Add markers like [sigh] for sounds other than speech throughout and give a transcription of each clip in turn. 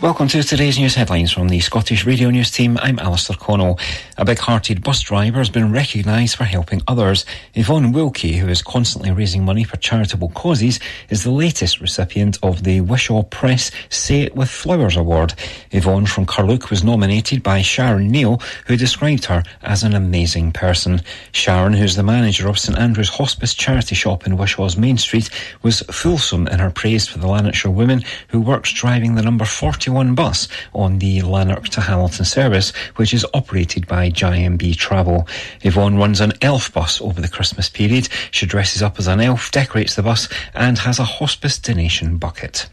Welcome to today's news headlines from the Scottish Radio News team. I'm Alistair Connell. A big-hearted bus driver has been recognised for helping others. Yvonne Wilkie, who is constantly raising money for charitable causes, is the latest recipient of the Wishaw Press Say It With Flowers Award. Yvonne from Carluke was nominated by Sharon Neal, who described her as an amazing person. Sharon, who's the manager of St Andrew's Hospice charity shop in Wishaw's Main Street, was fulsome in her praise for the Lanarkshire woman who works driving the number 40 one bus on the Lanark to Hamilton service, which is operated by JMB Travel. Yvonne runs an elf bus over the Christmas period. She dresses up as an elf, decorates the bus, and has a hospice donation bucket.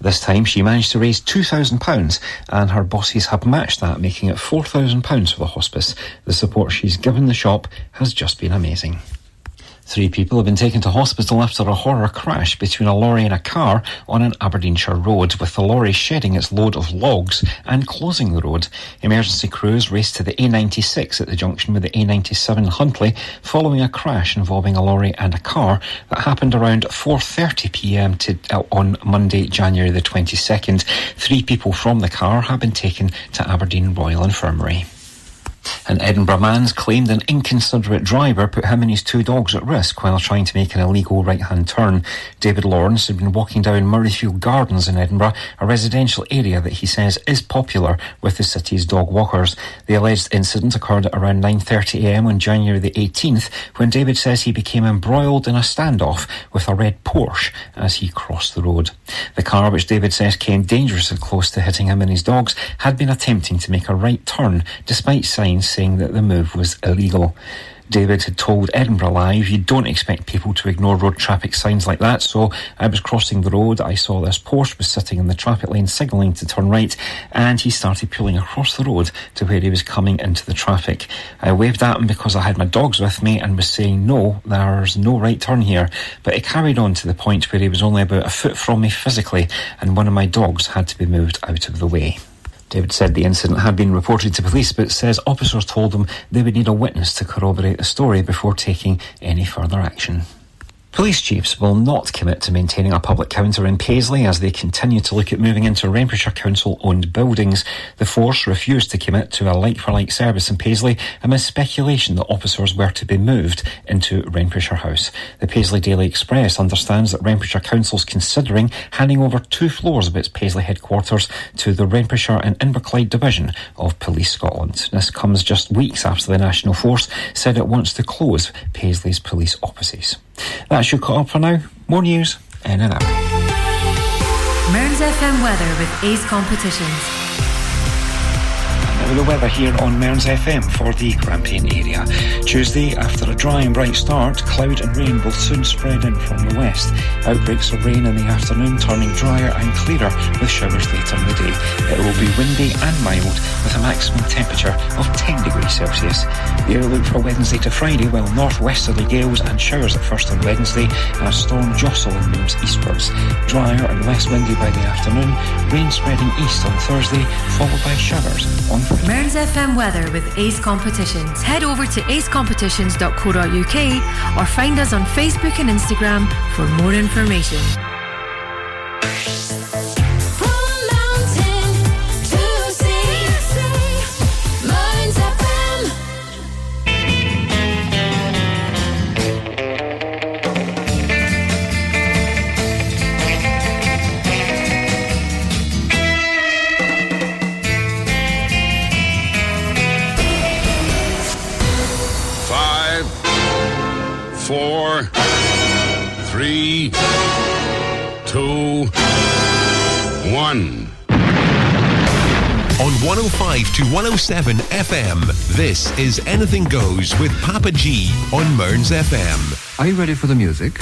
This time she managed to raise £2,000 and her bosses have matched that, making it £4,000 for the hospice. The support she's given the shop has just been amazing. Three people have been taken to hospital after a horror crash between a lorry and a car on an Aberdeenshire road, with the lorry shedding its load of logs and closing the road. Emergency crews raced to the A96 at the junction with the A97 Huntly following a crash involving a lorry and a car that happened around 4.30pm to, uh, on Monday, January the 22nd. Three people from the car have been taken to Aberdeen Royal Infirmary. An Edinburgh man's claimed an inconsiderate driver put him and his two dogs at risk while trying to make an illegal right-hand turn. David Lawrence had been walking down Murrayfield Gardens in Edinburgh, a residential area that he says is popular with the city's dog walkers. The alleged incident occurred at around 9.30am on January the 18th when David says he became embroiled in a standoff with a red Porsche as he crossed the road. The car, which David says came dangerously close to hitting him and his dogs, had been attempting to make a right turn despite signs saying that the move was illegal. David had told Edinburgh Live, you don't expect people to ignore road traffic signs like that. So I was crossing the road. I saw this Porsche was sitting in the traffic lane signalling to turn right and he started pulling across the road to where he was coming into the traffic. I waved at him because I had my dogs with me and was saying, no, there's no right turn here. But it carried on to the point where he was only about a foot from me physically and one of my dogs had to be moved out of the way. David said the incident had been reported to police, but says officers told them they would need a witness to corroborate the story before taking any further action. Police chiefs will not commit to maintaining a public counter in Paisley as they continue to look at moving into Renfrewshire Council-owned buildings. The force refused to commit to a like-for-like service in Paisley amid speculation that officers were to be moved into Renfrewshire House. The Paisley Daily Express understands that Renfrewshire Council is considering handing over two floors of its Paisley headquarters to the Renfrewshire and Inverclyde Division of Police Scotland. This comes just weeks after the National Force said it wants to close Paisley's police offices. That's your cut up for now. More news in an hour. Mearns FM weather with Ace Competitions the weather here on Mearns FM for the Grampian area. Tuesday, after a dry and bright start, cloud and rain will soon spread in from the west. Outbreaks of rain in the afternoon turning drier and clearer with showers later in the day. It will be windy and mild with a maximum temperature of 10 degrees Celsius. The outlook for Wednesday to Friday will northwesterly gales and showers at first on Wednesday as storm Jocelyn moves eastwards. Drier and less windy by the afternoon, rain spreading east on Thursday, followed by showers on Friday. Mearns FM weather with Ace Competitions. Head over to acecompetitions.co.uk or find us on Facebook and Instagram for more information. One. On 105 to 107 FM, this is Anything Goes with Papa G on Mearns FM. Are you ready for the music?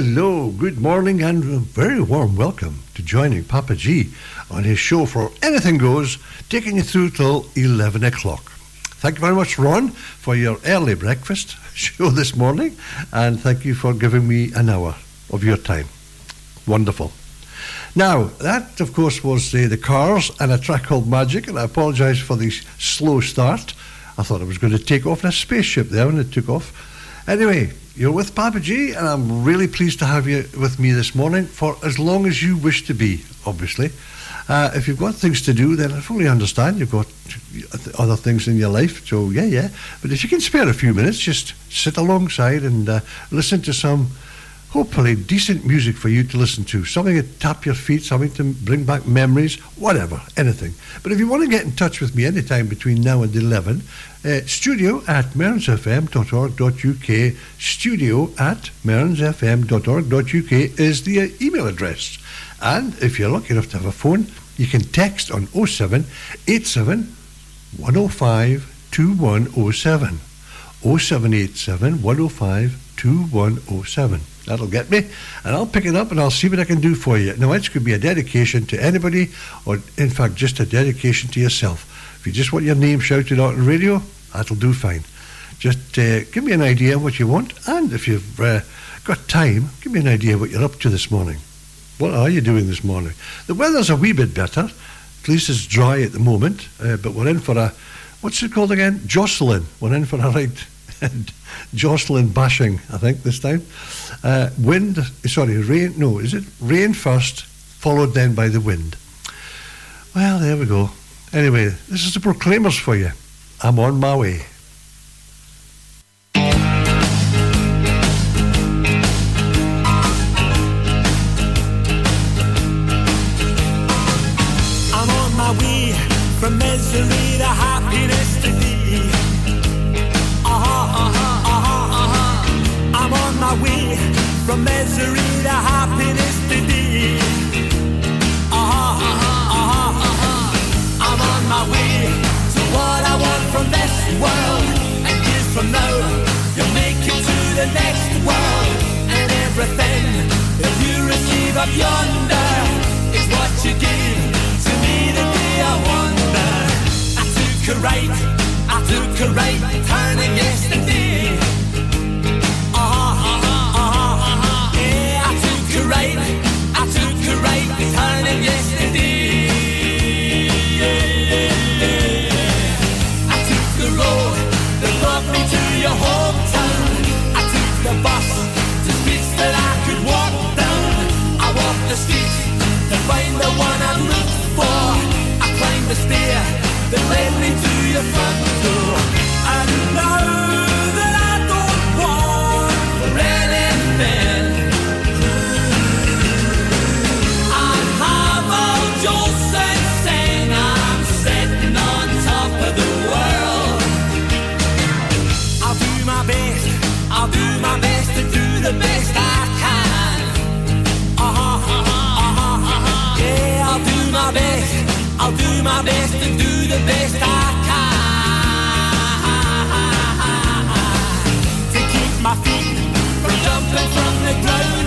Hello, good morning, and a very warm welcome to joining Papa G on his show for Anything Goes, taking you through till 11 o'clock. Thank you very much, Ron, for your early breakfast [laughs] show this morning, and thank you for giving me an hour of your time. Wonderful. Now, that, of course, was uh, the Cars and a track called Magic, and I apologise for the slow start. I thought I was going to take off in a spaceship there when it took off. Anyway, you're with Papa G, and I'm really pleased to have you with me this morning for as long as you wish to be, obviously. Uh, if you've got things to do, then I fully understand you've got other things in your life, so yeah, yeah. But if you can spare a few minutes, just sit alongside and uh, listen to some hopefully decent music for you to listen to. Something to tap your feet, something to bring back memories, whatever, anything. But if you want to get in touch with me anytime between now and 11, uh, studio at mearnsfm.org.uk, studio at mearnsfm.org.uk is the uh, email address. And if you're lucky enough to have a phone, you can text on 07 87 105 2107. 0787 105 2107. That'll get me. And I'll pick it up and I'll see what I can do for you. Now, it could be a dedication to anybody, or in fact, just a dedication to yourself. If you just want your name shouted out on radio, that'll do fine. Just uh, give me an idea what you want, and if you've uh, got time, give me an idea what you're up to this morning. What are you doing this morning? The weather's a wee bit better. At least it's dry at the moment, uh, but we're in for a, what's it called again? Jocelyn. We're in for a [laughs] right Jocelyn bashing, I think, this time. Uh, wind, sorry, rain, no, is it rain first, followed then by the wind? Well, there we go. Anyway, this is the Proclaimers for you. I'm on my way. right, I took a right time. my best and do the best I can to keep my feet from jumping from the ground.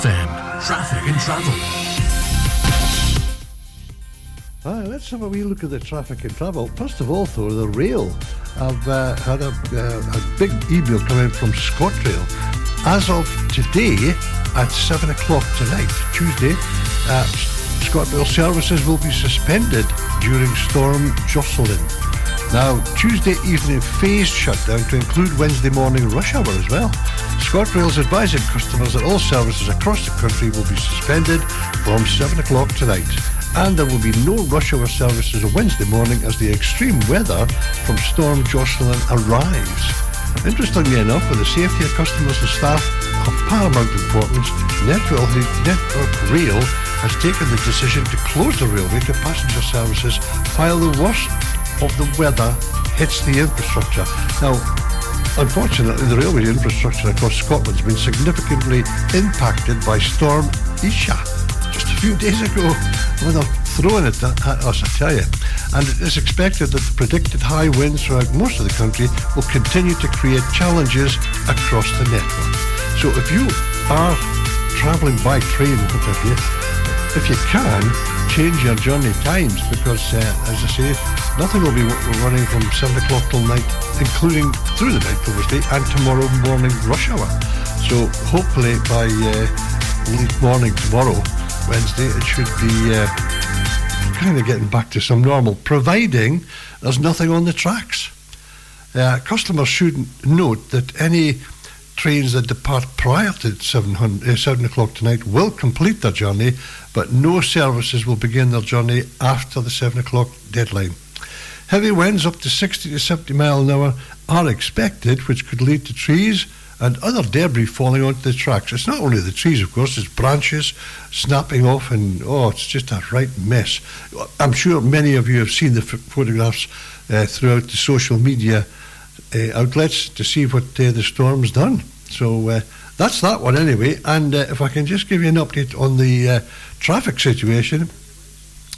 FM. Traffic and travel. Ah, let's have a wee look at the traffic and travel. First of all, though, the rail. I've uh, had a, uh, a big email come in from ScotRail. As of today, at 7 o'clock tonight, Tuesday, uh, ScotRail services will be suspended during Storm Jocelyn. Now, Tuesday evening phase shutdown to include Wednesday morning rush hour as well. ScotRail is advising customers that all services across the country will be suspended from 7 o'clock tonight. And there will be no rush hour services on Wednesday morning as the extreme weather from Storm Jocelyn arrives. Interestingly enough, for the safety of customers and staff of paramount importance, Network, Network Rail has taken the decision to close the railway to passenger services while the worst of the weather hits the infrastructure. Now, unfortunately, the railway infrastructure across Scotland has been significantly impacted by Storm Isha just a few [laughs] days ago. Well, they're throwing it at us, I tell you. And it is expected that the predicted high winds throughout most of the country will continue to create challenges across the network. So if you are travelling by train, particularly, if you can, change your journey times because, uh, as I say, nothing will be running from 7 o'clock till night, including through the night, obviously, and tomorrow morning rush hour. So hopefully by uh, late morning tomorrow, Wednesday, it should be uh, kind of getting back to some normal, providing there's nothing on the tracks. Uh, customers should note that any trains that depart prior to 7, uh, 7 o'clock tonight will complete their journey, but no services will begin their journey after the 7 o'clock deadline. Heavy winds up to 60 to 70 mile an hour are expected, which could lead to trees and other debris falling onto the tracks. It's not only the trees, of course, it's branches snapping off, and oh, it's just a right mess. I'm sure many of you have seen the ph- photographs uh, throughout the social media uh, outlets to see what uh, the storm's done. So uh, that's that one anyway. And uh, if I can just give you an update on the uh, traffic situation,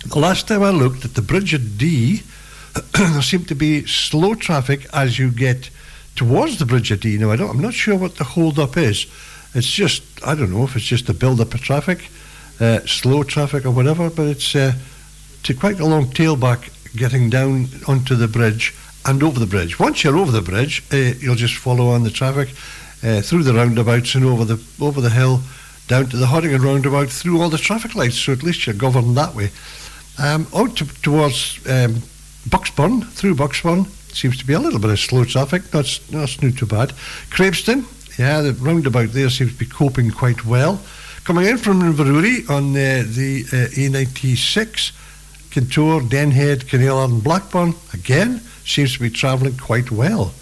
the last time I looked at the bridge at Dee, [clears throat] there seemed to be slow traffic as you get towards the bridge at Dee. Now I don't, I'm not sure what the hold up is. It's just I don't know if it's just a build up of traffic, uh, slow traffic or whatever. But it's uh, to quite a long tailback getting down onto the bridge and over the bridge. Once you're over the bridge, uh, you'll just follow on the traffic uh, through the roundabouts and over the over the hill down to the Haudagain roundabout through all the traffic lights. So at least you're governed that way. Um, out to, towards um, Bucksburn, through Bucksburn, seems to be a little bit of slow traffic. Not not too bad. Craibstone, yeah, the roundabout there seems to be coping quite well. Coming in from Inverurie on uh, the uh, A96, Kintore, Denhead, Kinellar and Blackburn, again, seems to be travelling quite well,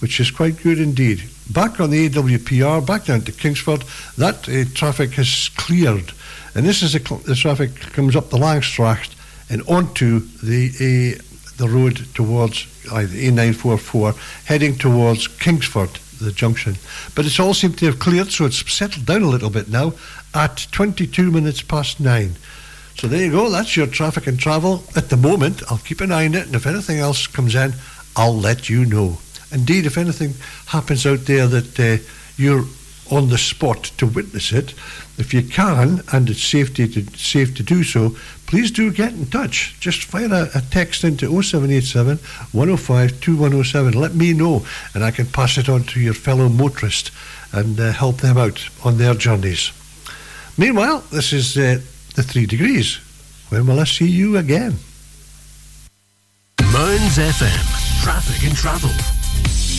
which is quite good indeed back on the AWPR, back down to Kingsford, that uh, traffic has cleared. And this is the, the traffic comes up the Langstracht and onto the uh, the road towards eh, the A944, heading towards Kingsford, the junction. But it's all seemed to have cleared, so it's settled down a little bit now at 22 minutes past nine. So there you go, that's your traffic and travel. At the moment, I'll keep an eye on it, and if anything else comes in, I'll let you know indeed, if anything happens out there that uh, you're on the spot to witness it, if you can and it's safe to, safe to do so, please do get in touch. Just fire a, a text into 0787 105 2107. Let me know, and I can pass it on to your fellow motorist and uh, help them out on their journeys. Meanwhile, this is uh, the three degrees. When will I see you again? Mearns FM, traffic and travel.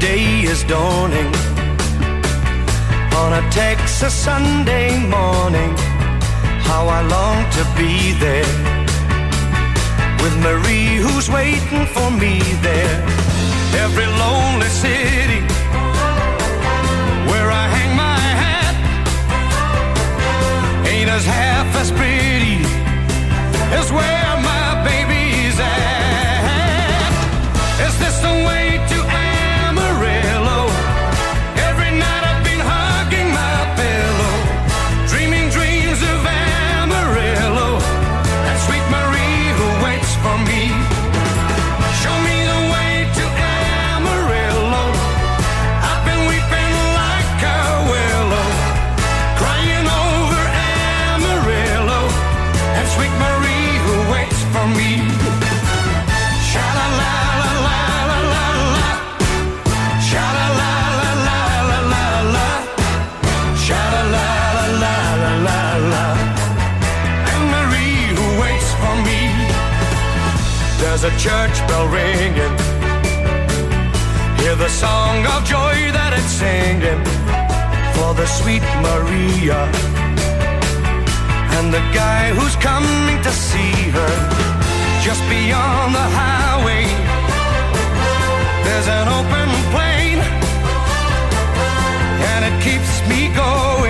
day is dawning on a Texas Sunday morning. How I long to be there with Marie, who's waiting for me there. Every lonely city where I hang my hat ain't as half as pretty as where my baby. Church bell ringing. Hear the song of joy that it's singing for the sweet Maria and the guy who's coming to see her just beyond the highway. There's an open plain and it keeps me going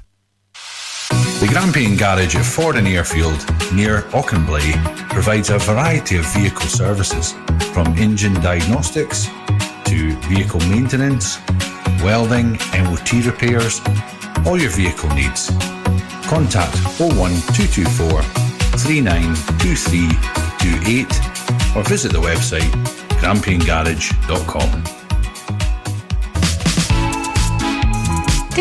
Grampian Garage at Fordoun Airfield, near Auchenblae, provides a variety of vehicle services, from engine diagnostics to vehicle maintenance, welding, MOT repairs, all your vehicle needs. Contact 01224 392328 or visit the website grampiangarage.com.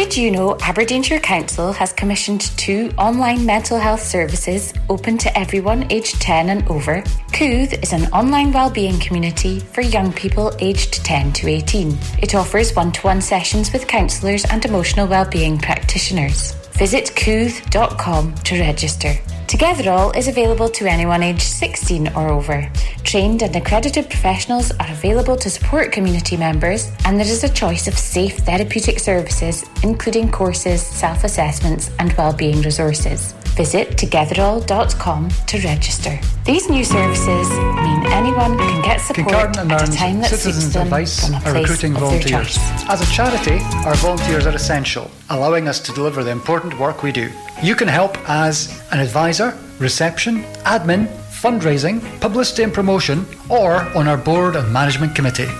Did you know Aberdeenshire Council has commissioned two online mental health services open to everyone aged 10 and over? Kooth is an online wellbeing community for young people aged 10 to 18. It offers one to one sessions with counsellors and emotional wellbeing practitioners. Visit kooth.com to register. Togetherall is available to anyone aged 16 or over. Trained and accredited professionals are available to support community members, and there is a choice of safe therapeutic services, including courses, self assessments, and wellbeing resources. Visit togetherall.com to register. These new services mean anyone can get support at a time that suits them Advice from a are place recruiting of volunteers. As a charity, our volunteers are essential, allowing us to deliver the important work we do. You can help as an advisor, reception, admin, fundraising, publicity and promotion, or on our board and management committee.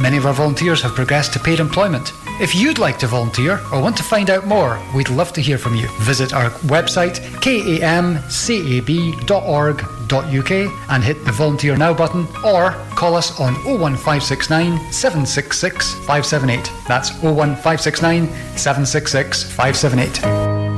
Many of our volunteers have progressed to paid employment. If you'd like to volunteer or want to find out more, we'd love to hear from you. Visit our website kamcab.org.uk and hit the volunteer now button or call us on 01569 766 578. That's 01569 766 578.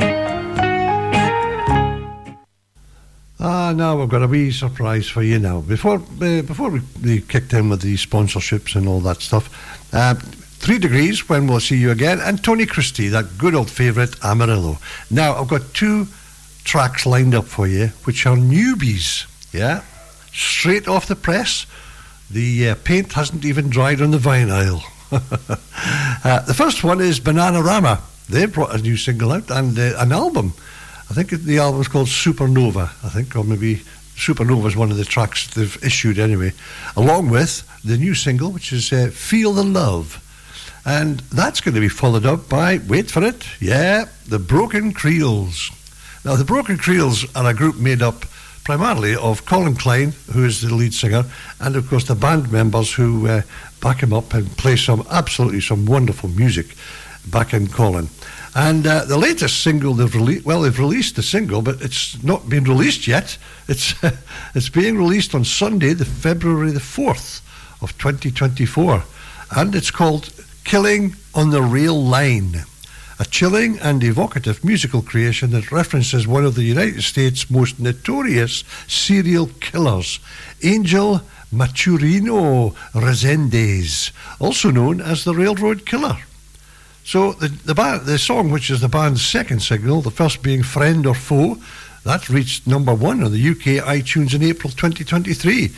Ah, now we've got a wee surprise for you now. Before uh, before we, we kicked in with the sponsorships and all that stuff, uh, Three Degrees, when we'll see you again, and Tony Christie, that good old favourite Amarillo. Now, I've got two tracks lined up for you, which are newbies, yeah? Straight off the press. The uh, paint hasn't even dried on the vinyl. [laughs] uh, the first one is Bananarama. They brought a new single out and uh, an album. I think the album's called Supernova, I think, or maybe Supernova is one of the tracks they've issued anyway, along with the new single, which is uh, Feel the Love. And that's going to be followed up by, wait for it, yeah, the Broken Creels. Now, the Broken Creels are a group made up primarily of Colin Clyne, who is the lead singer, and of course the band members who uh, back him up and play some absolutely some wonderful music back in Colin. And uh, the latest single they've released, well, they've released the single, but it's not been released yet. It's [laughs] it's being released on Sunday, the February the fourth of 2024, and it's called Killing on the Rail Line. A chilling and evocative musical creation that references one of the United States' most notorious serial killers, Angel Maturino Resendiz, also known as the Railroad Killer. So the the, band, the song, which is the band's second single, the first being "Friend or Foe," that reached number one on the UK iTunes in April 2023.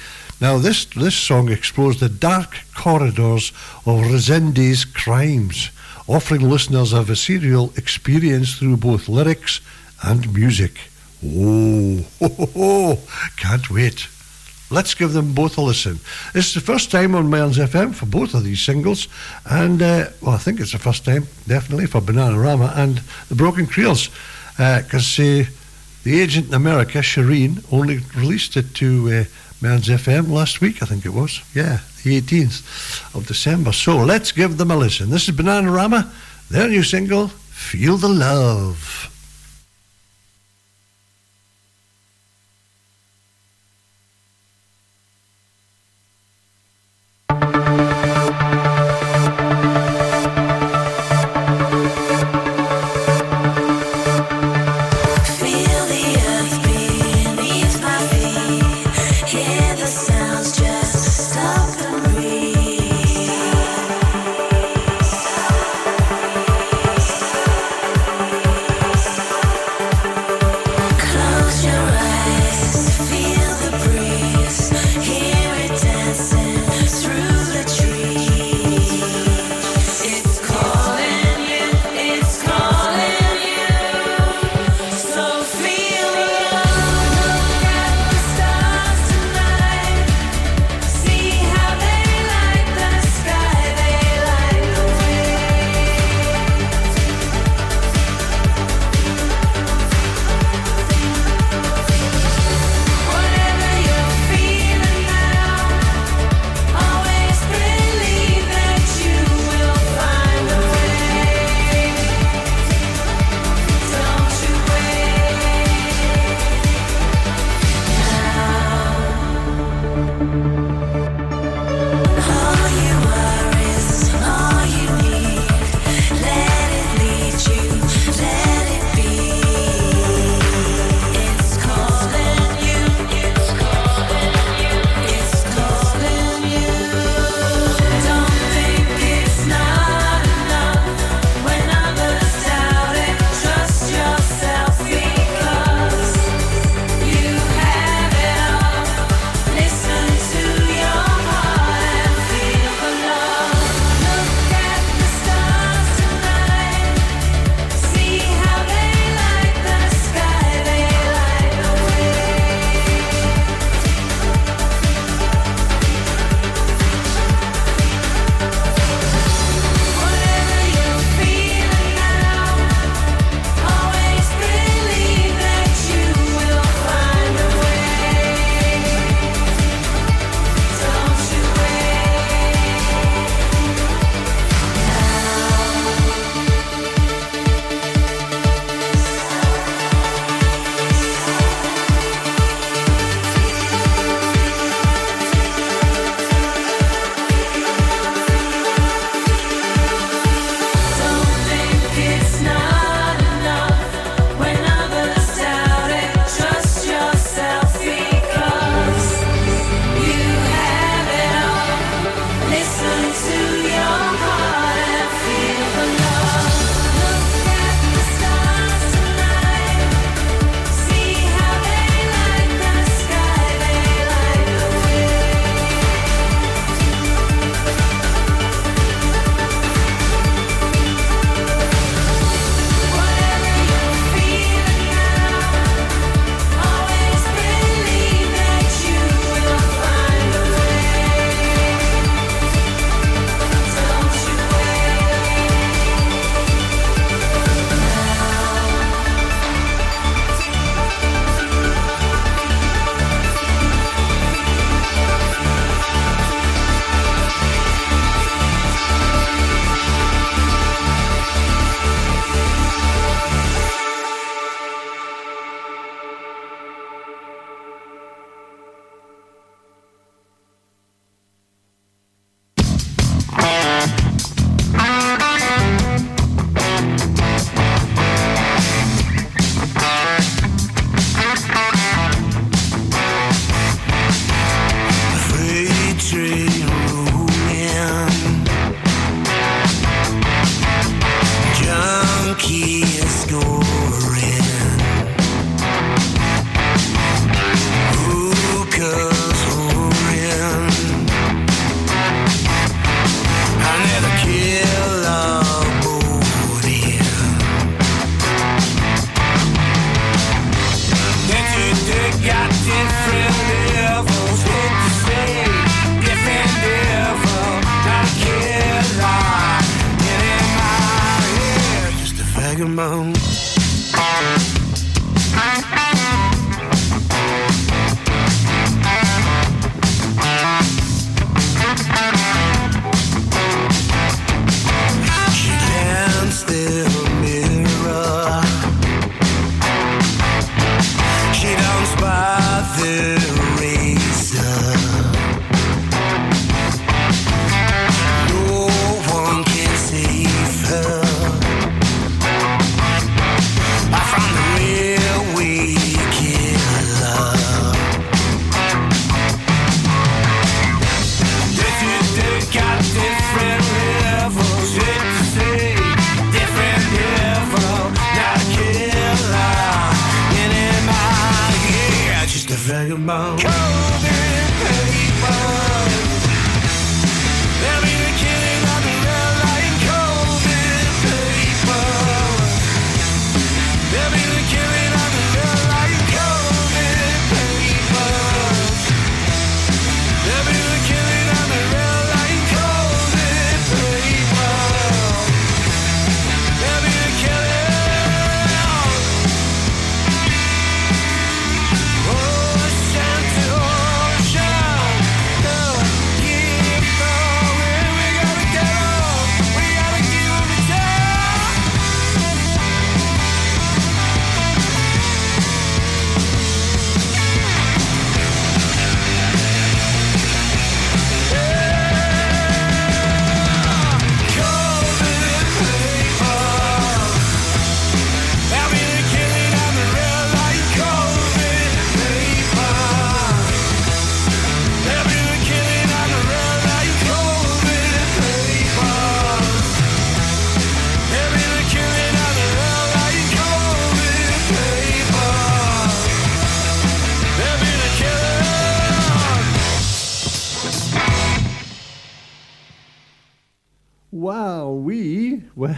Now this this song explores the dark corridors of Resendiz's crimes, offering listeners a visceral experience through both lyrics and music. Oh, [laughs] ho, ho, ho. can't wait. Let's give them both a listen. Is the first time on Mearns FM for both of these singles, and uh, well, I think it's the first time, definitely, for Bananarama and the Broken Creels, because uh, the agent in America, Shireen, only released it to Mearns FM last week, I think it was. Yeah, the 18th of December. So let's give them a listen. This is Bananarama, their new single, Feel the Love.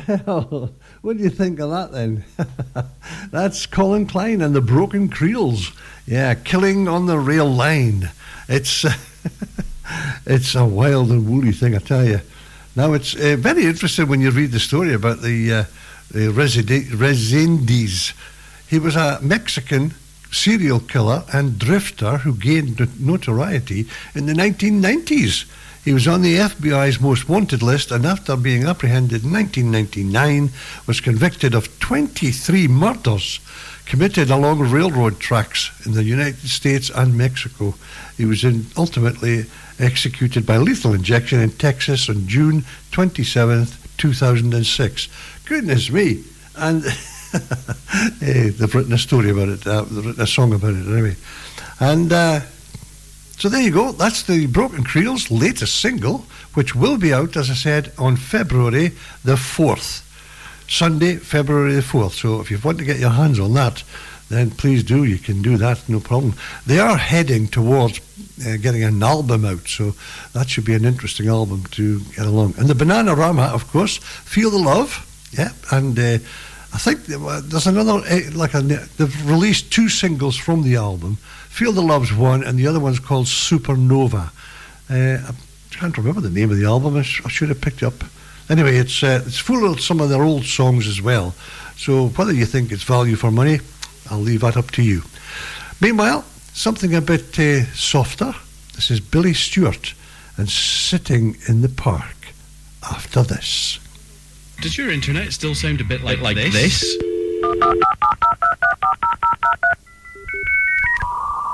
Well, what do you think of that then? [laughs] That's Colin Clyne and the Broken Creels. Yeah, killing on the rail line. It's [laughs] it's a wild and woolly thing, I tell you. Now it's uh, very interesting when you read the story about the uh, the Resendiz. He was a Mexican serial killer and drifter who gained notoriety in the 1990s. He was on the FBI's most wanted list and after being apprehended in 1999 was convicted of 23 murders committed along railroad tracks in the United States and Mexico. He was ultimately executed by lethal injection in Texas on June 27, 2006. Goodness me. And [laughs] eh, they've written a story about it, uh, they've written a song about it anyway. And uh, so there you go. That's the Broken Creels' latest single, which will be out, as I said, on February the 4th. Sunday, February the 4th. So if you want to get your hands on that, then please do. You can do that, no problem. They are heading towards uh, getting an album out, so that should be an interesting album to get along. And the Bananarama, of course, Feel the Love, yeah, and uh, I think there's another, uh, like a, they've released two singles from the album. Feel the Love's one, and the other one's called Supernova. Uh, I can't remember the name of the album. I, sh- I should have picked up. Anyway, it's uh, it's full of some of their old songs as well. So whether you think it's value for money, I'll leave that up to you. Meanwhile, something a bit uh, softer. This is Billy Stewart and sitting in the park after this. Does your internet still sound a bit like, like this?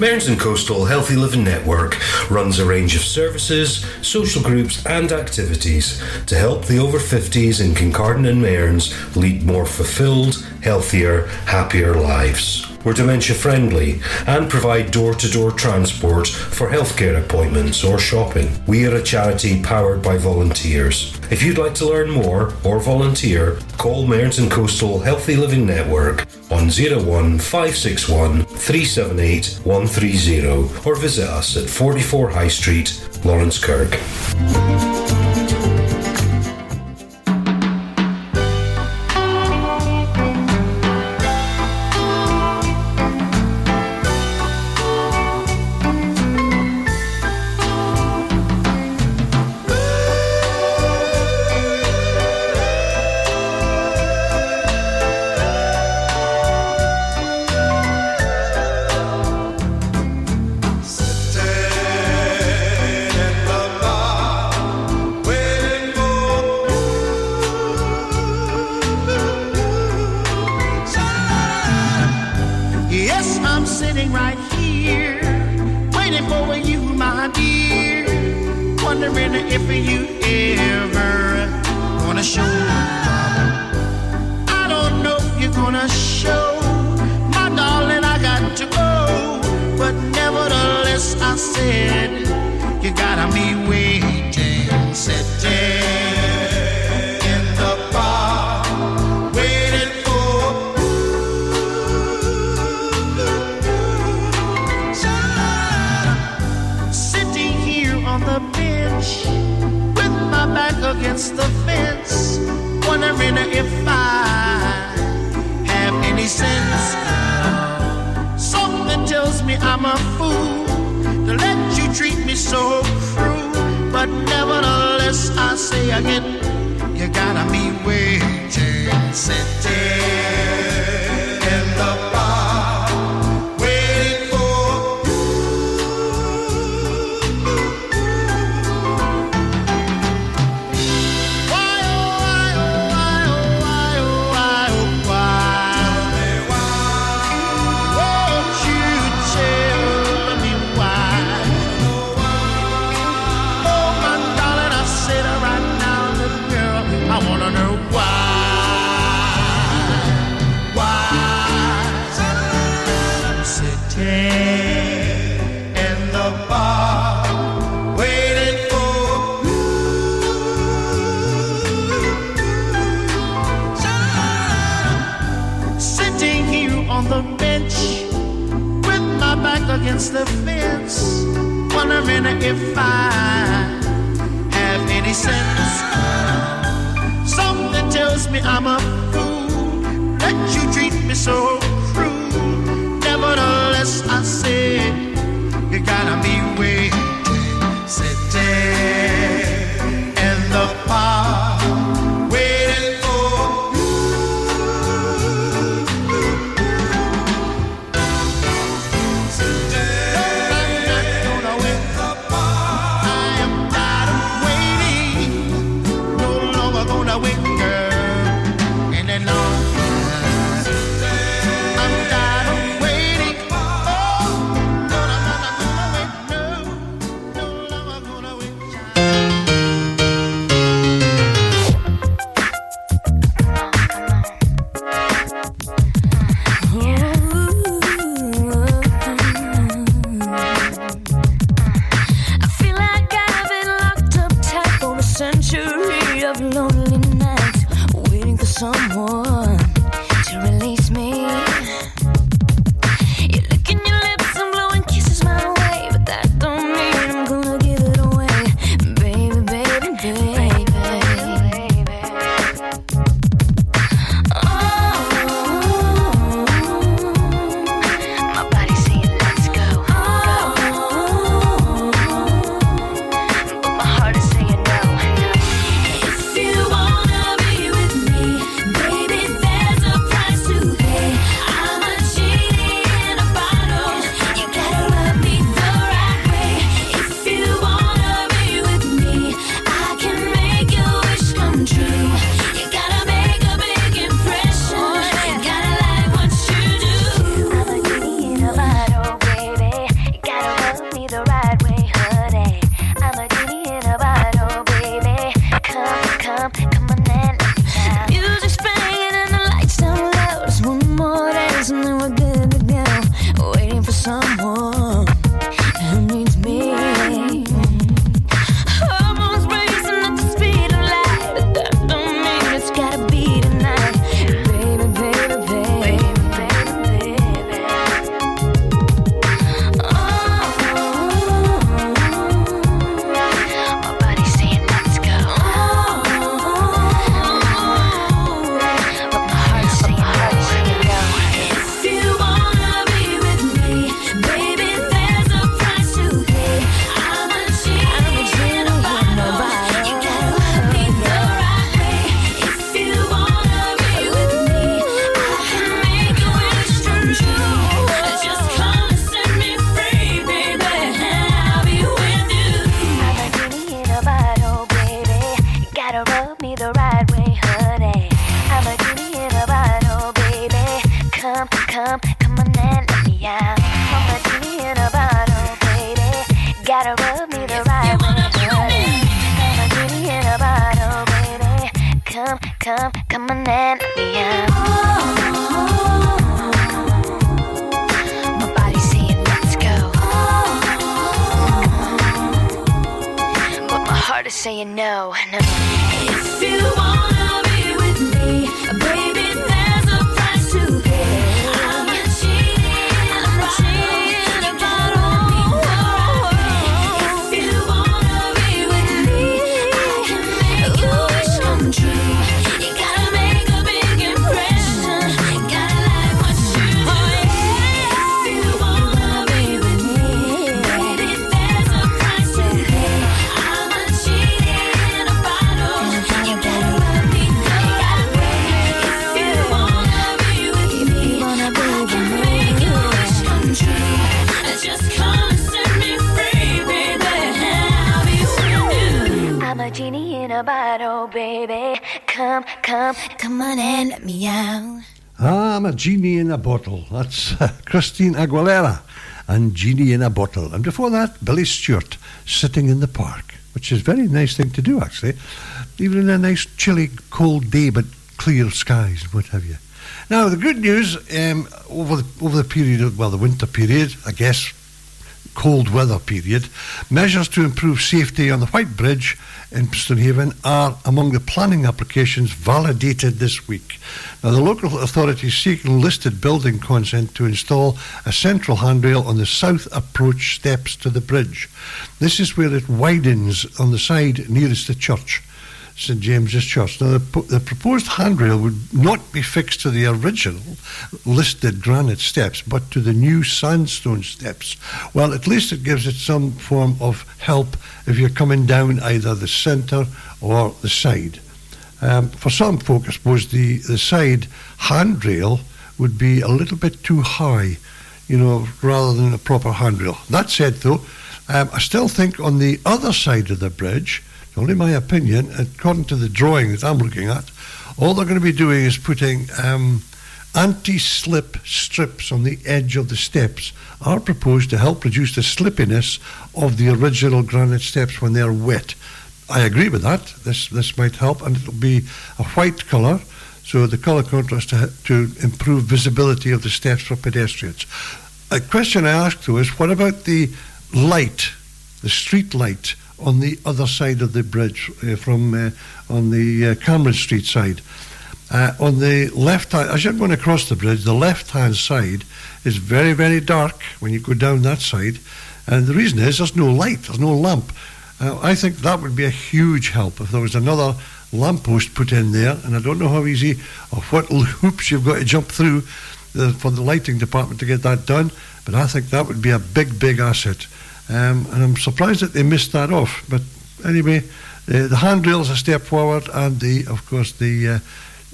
Mearns and Coastal Healthy Living Network runs a range of services, social groups, and activities to help the over 50s in Kincardine and Mearns lead more fulfilled, healthier, happier lives were dementia friendly and provide door to door transport for healthcare appointments or shopping. We are a charity powered by volunteers. If you'd like to learn more or volunteer, call Mearns Coastal Healthy Living Network on 01561 378 130 or visit us at 44 High Street, Laurencekirk. again. You gotta be waiting, city. Genie in a bottle. That's uh, Christina Aguilera and Genie in a Bottle. And before that, Billy Stewart, Sitting in the Park, which is a very nice thing to do, actually. Even in a nice, chilly, cold day, but clear skies what have you. Now, the good news um, over, the, over the period, of, well, the winter period, I guess, cold weather period, measures to improve safety on the White Bridge in Stonehaven are among the planning applications validated this week. Now, the local authorities seeking listed building consent to install a central handrail on the south approach steps to the bridge. This is where it widens on the side nearest the church. St James's Church. Now, the, the proposed handrail would not be fixed to the original listed granite steps, but to the new sandstone steps. Well, at least it gives it some form of help if you're coming down either the centre or the side. Um, for some folk, I suppose the, the side handrail would be a little bit too high, you know, rather than a proper handrail. That said, though, um, I still think on the other side of the bridge, only my opinion, according to the drawing that I'm looking at, all they're going to be doing is putting um, anti-slip strips on the edge of the steps are proposed to help reduce the slippiness of the original granite steps when they're wet. I agree with that. This this might help, and it'll be a white colour, so the colour contrast to, to improve visibility of the steps for pedestrians. A question I asked though is, what about the light, the street light on the other side of the bridge uh, from uh, on the uh, Cameron Street side? Uh, on the left hand, as you're going across the bridge, the left hand side is very, very dark when you go down that side. And the reason is there's no light, there's no lamp. Uh, I think that would be a huge help if there was another lamppost put in there. And I don't know how easy or what [laughs] hoops you've got to jump through the, for the lighting department to get that done. But I think that would be a big, big asset. Um, and I'm surprised that they missed that off. But anyway, uh, the handrails are step forward, and the, of course, the uh,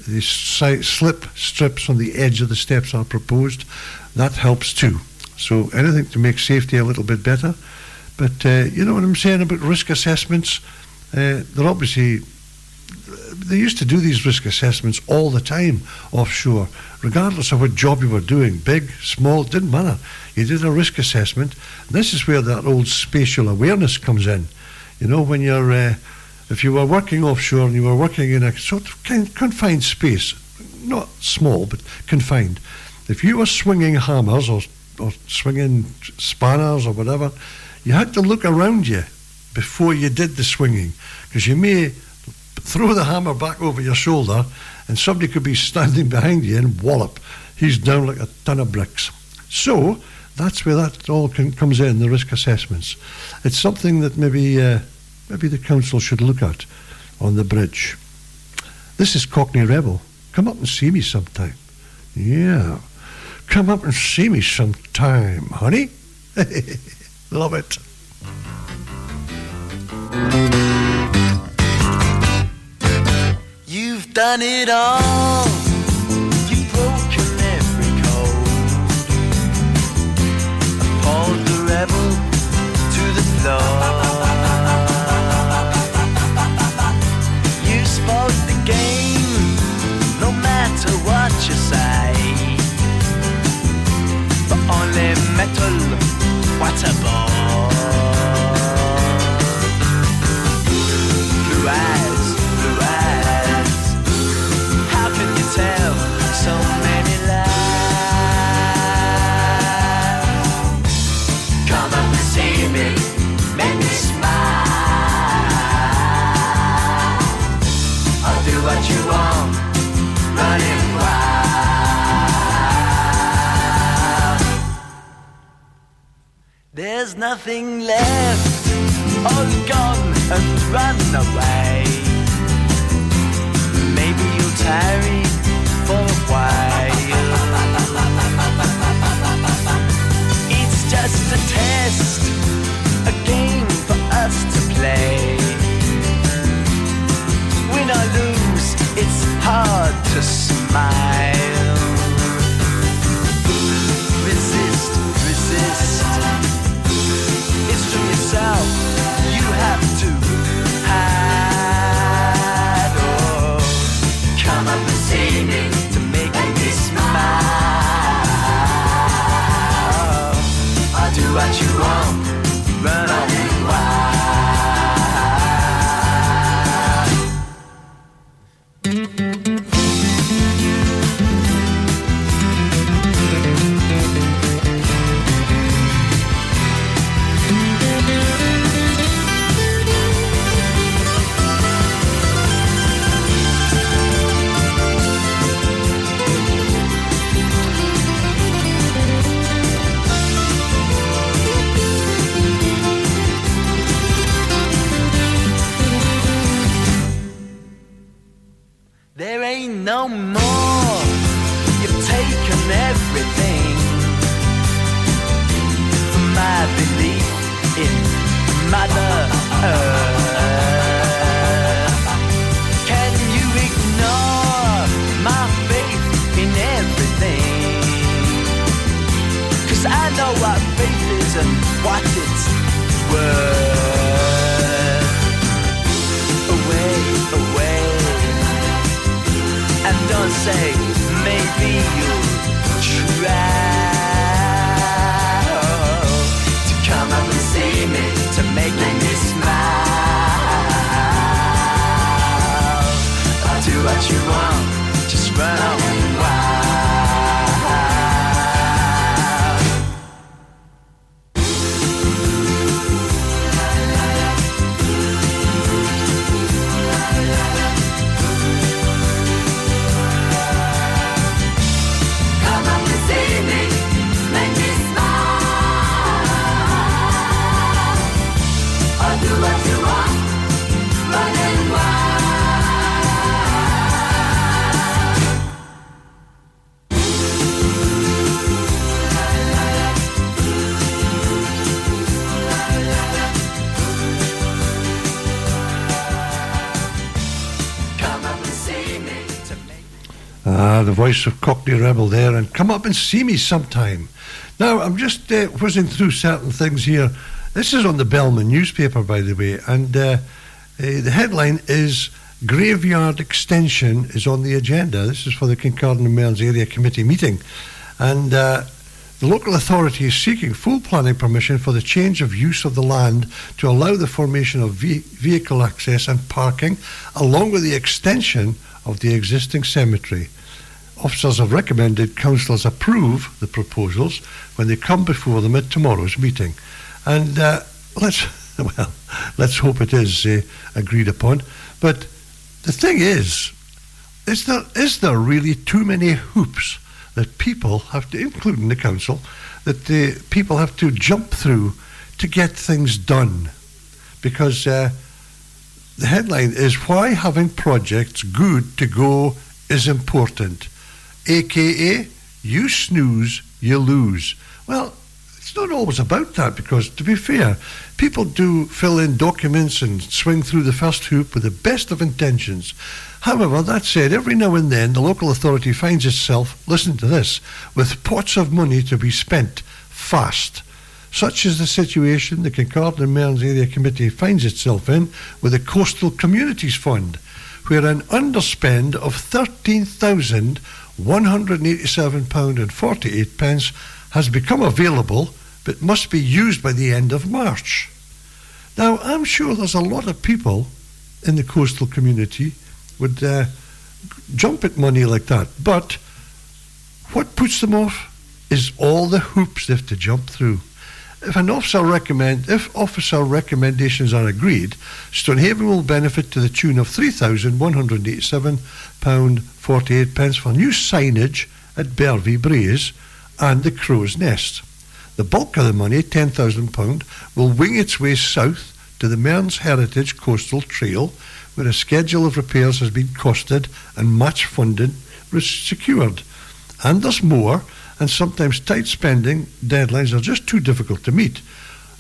the si- slip strips on the edge of the steps are proposed. That helps too. So anything to make safety a little bit better. But uh, you know what I'm saying about risk assessments? Uh, they're obviously they used to do these risk assessments all the time offshore, regardless of what job you were doing, big, small, didn't matter. You did a risk assessment. This is where that old spatial awareness comes in. You know, when you're, uh, if you were working offshore and you were working in a sort of confined space, not small, but confined, if you were swinging hammers or, or swinging spanners or whatever, you had to look around you before you did the swinging, because you may throw the hammer back over your shoulder and somebody could be standing behind you and wallop. He's down like a ton of bricks. So that's where that all can, comes in, the risk assessments. It's something that maybe, uh, maybe the council should look at on the bridge. This is Cockney Rebel. Come up and see me sometime. Yeah. Come up and see me sometime, honey. [laughs] Love it. Done it all. You've broken every code. Appalled the rebel to the floor. You the game, no matter what you say. But only metal, what a. there's nothing left. All gone and run away. Maybe you'll tarry for a while. It's just a test, a game for us to play. Win or lose, it's hard to smile. Have no more. You've taken everything from my belief in Mother Earth. Voice of Cockney Rebel there, and come up and see me sometime. Now, I'm just uh, whizzing through certain things here. This is on the Bellman newspaper, by the way, and uh, uh, the headline is Graveyard Extension is on the agenda. This is for the Kincardine and Mearns Area Committee meeting. And uh, the local authority is seeking full planning permission for the change of use of the land to allow the formation of ve- vehicle access and parking, along with the extension of the existing cemetery. Officers have recommended councillors approve the proposals when they come before them at tomorrow's meeting. And uh, let's, [laughs] well, let's hope it is uh, agreed upon. But the thing is, is there, is there really too many hoops that people have to, including the council, that the people have to jump through to get things done? Because uh, the headline is Why Having Projects Good to Go is Important, aka You Snooze, You Lose. Well, it's not always about that because, to be fair, people do fill in documents and swing through the first hoop with the best of intentions. However, that said, every now and then the local authority finds itself, listen to this, with pots of money to be spent fast. Such is the situation the Kincardine and Mearns Area Committee finds itself in with the Coastal Communities Fund, where an underspend of £13,187.48 has become available but must be used by the end of March. Now, I'm sure there's a lot of people in the coastal community would uh, jump at money like that, but what puts them off is all the hoops they have to jump through. If an officer recommend, if officer recommendations are agreed, Stonehaven will benefit to the tune of three thousand one hundred eighty-seven pound forty-eight pence for new signage at Bervie Braes and the Crow's Nest. The bulk of the money, £10,000, will wing its way south to the Mearns Heritage Coastal Trail, where a schedule of repairs has been costed and match funding was secured. And thus more, and sometimes tight spending deadlines are just too difficult to meet.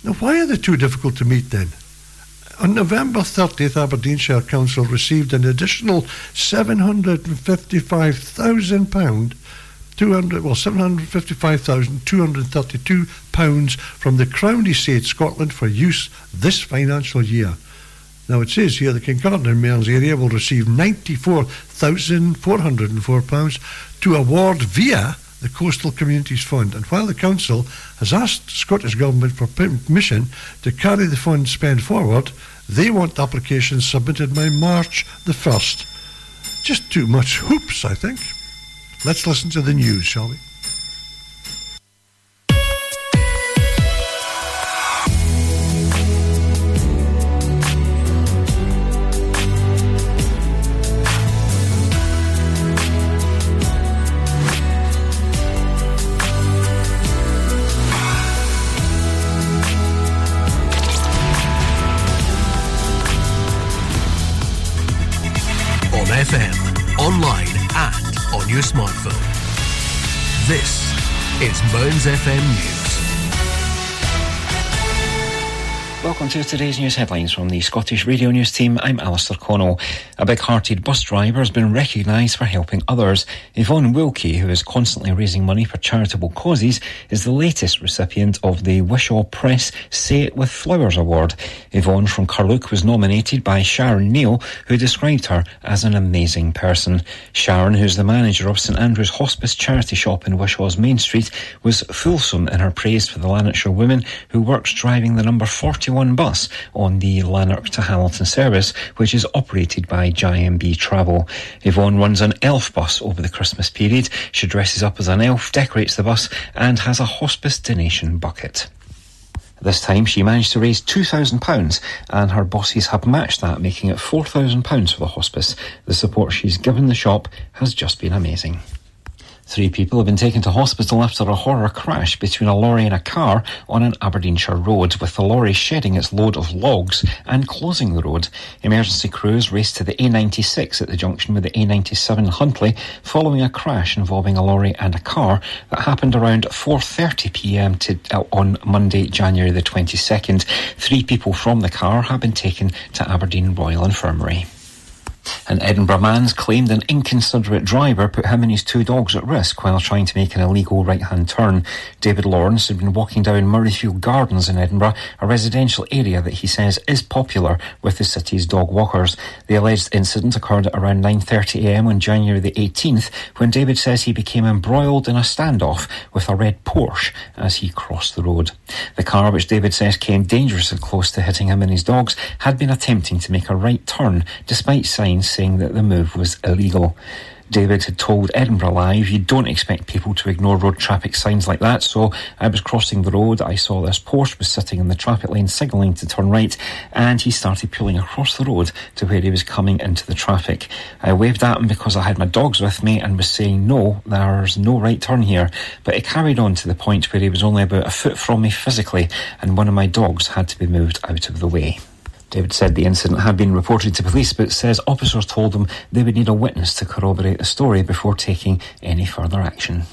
Now, why are they too difficult to meet then? On November 30th, Aberdeenshire Council received an additional £755,000 200, well, £755,232 from the Crown Estate Scotland for use this financial year. Now it says here the Kincardine Mearns area will receive £94,404 to award via the Coastal Communities Fund. And while the Council has asked Scottish Government for permission to carry the fund spend forward, they want applications submitted by March the 1st. Just too much hoops, I think. Let's listen to the news, shall we? This is Mearns FM News. Welcome to today's news headlines from the Scottish Radio News team. I'm Alistair Connell. A big hearted bus driver has been recognised for helping others. Yvonne Wilkie, who is constantly raising money for charitable causes, is the latest recipient of the Wishaw Press Say It With Flowers Award. Yvonne from Carluke was nominated by Sharon Neal, who described her as an amazing person. Sharon, who's the manager of St Andrew's Hospice charity shop in Wishaw's Main Street, was fulsome in her praise for the Lanarkshire woman who works driving the number 41 bus on the Lanark to Hamilton service, which is operated by JMB Travel. Yvonne runs an elf bus over the Christmas period. She dresses up as an elf, decorates the bus, and has a hospice donation bucket. This time she managed to raise £2,000 and her bosses have matched that, making it £4,000 for the hospice. The support she's given the shop has just been amazing. Three people have been taken to hospital after a horror crash between a lorry and a car on an Aberdeenshire road, with the lorry shedding its load of logs and closing the road. Emergency crews raced to the A96 at the junction with the A97 in Huntly following a crash involving a lorry and a car that happened around 4.30pm to, uh, on Monday, January the 22nd. Three people from the car have been taken to Aberdeen Royal Infirmary. An Edinburgh man's claimed an inconsiderate driver put him and his two dogs at risk while trying to make an illegal right hand turn. David Lawrence had been walking down Murrayfield Gardens in Edinburgh, a residential area that he says is popular with the city's dog walkers. The alleged incident occurred at around 9.30am on January the 18th when David says he became embroiled in a standoff with a red Porsche as he crossed the road. The car, which David says came dangerously close to hitting him and his dogs, had been attempting to make a right turn despite signs saying that the move was illegal. David had told Edinburgh Live, You don't expect people to ignore road traffic signs like that. So I was crossing the road. I saw this Porsche was sitting in the traffic lane signalling to turn right, and he started pulling across the road to where he was coming into the traffic. I waved at him because I had my dogs with me and was saying, No, there's no right turn here. But it carried on to the point where he was only about a foot from me physically, and one of my dogs had to be moved out of the way. David said the incident had been reported to police, but says officers told them they would need a witness to corroborate the story before taking any further action.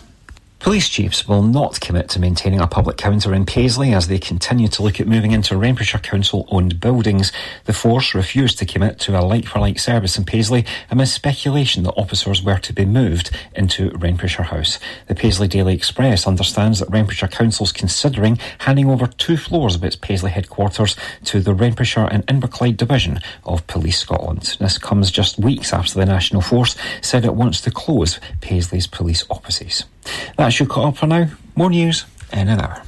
Police chiefs will not commit to maintaining a public counter in Paisley as they continue to look at moving into Renfrewshire Council owned buildings. The force refused to commit to a like for like service in Paisley amidst speculation that officers were to be moved into Renfrewshire House. The Paisley Daily Express understands that Renfrewshire Council is considering handing over two floors of its Paisley headquarters to the Renfrewshire and Inverclyde Division of Police Scotland. This comes just weeks after the National Force said it wants to close Paisley's police offices. That should cut up for now. More news in an hour.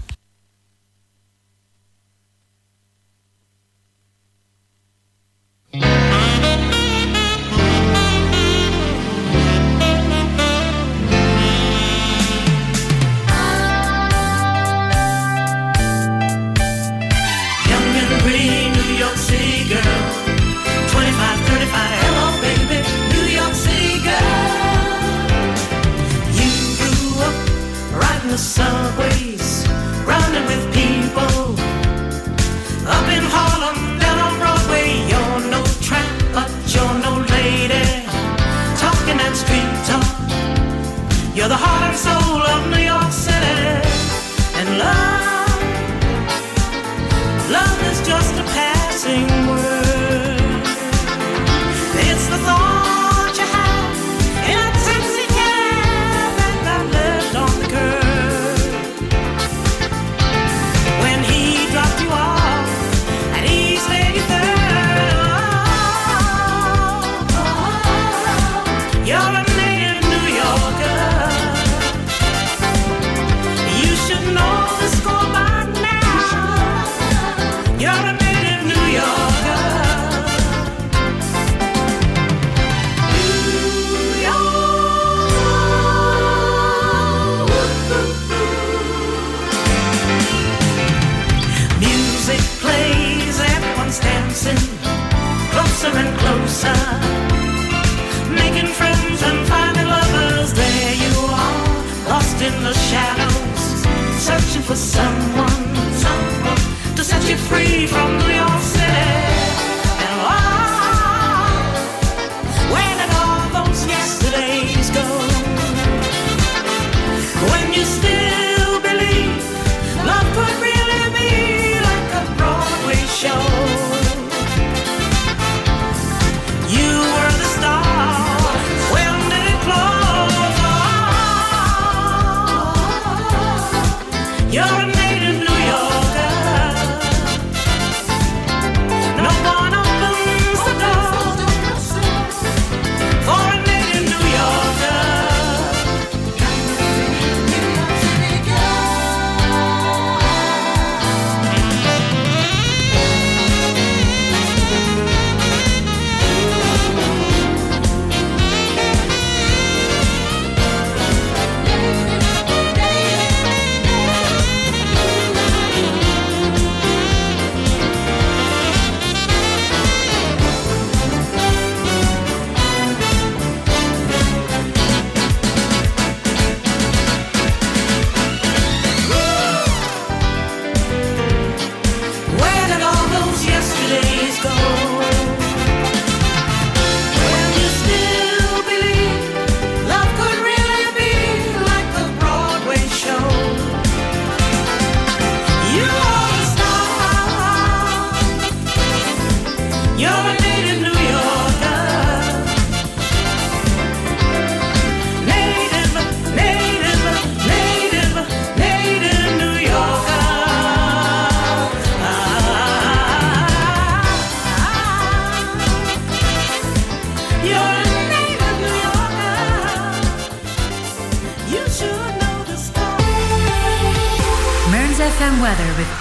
for someone, someone to set you free from yourself.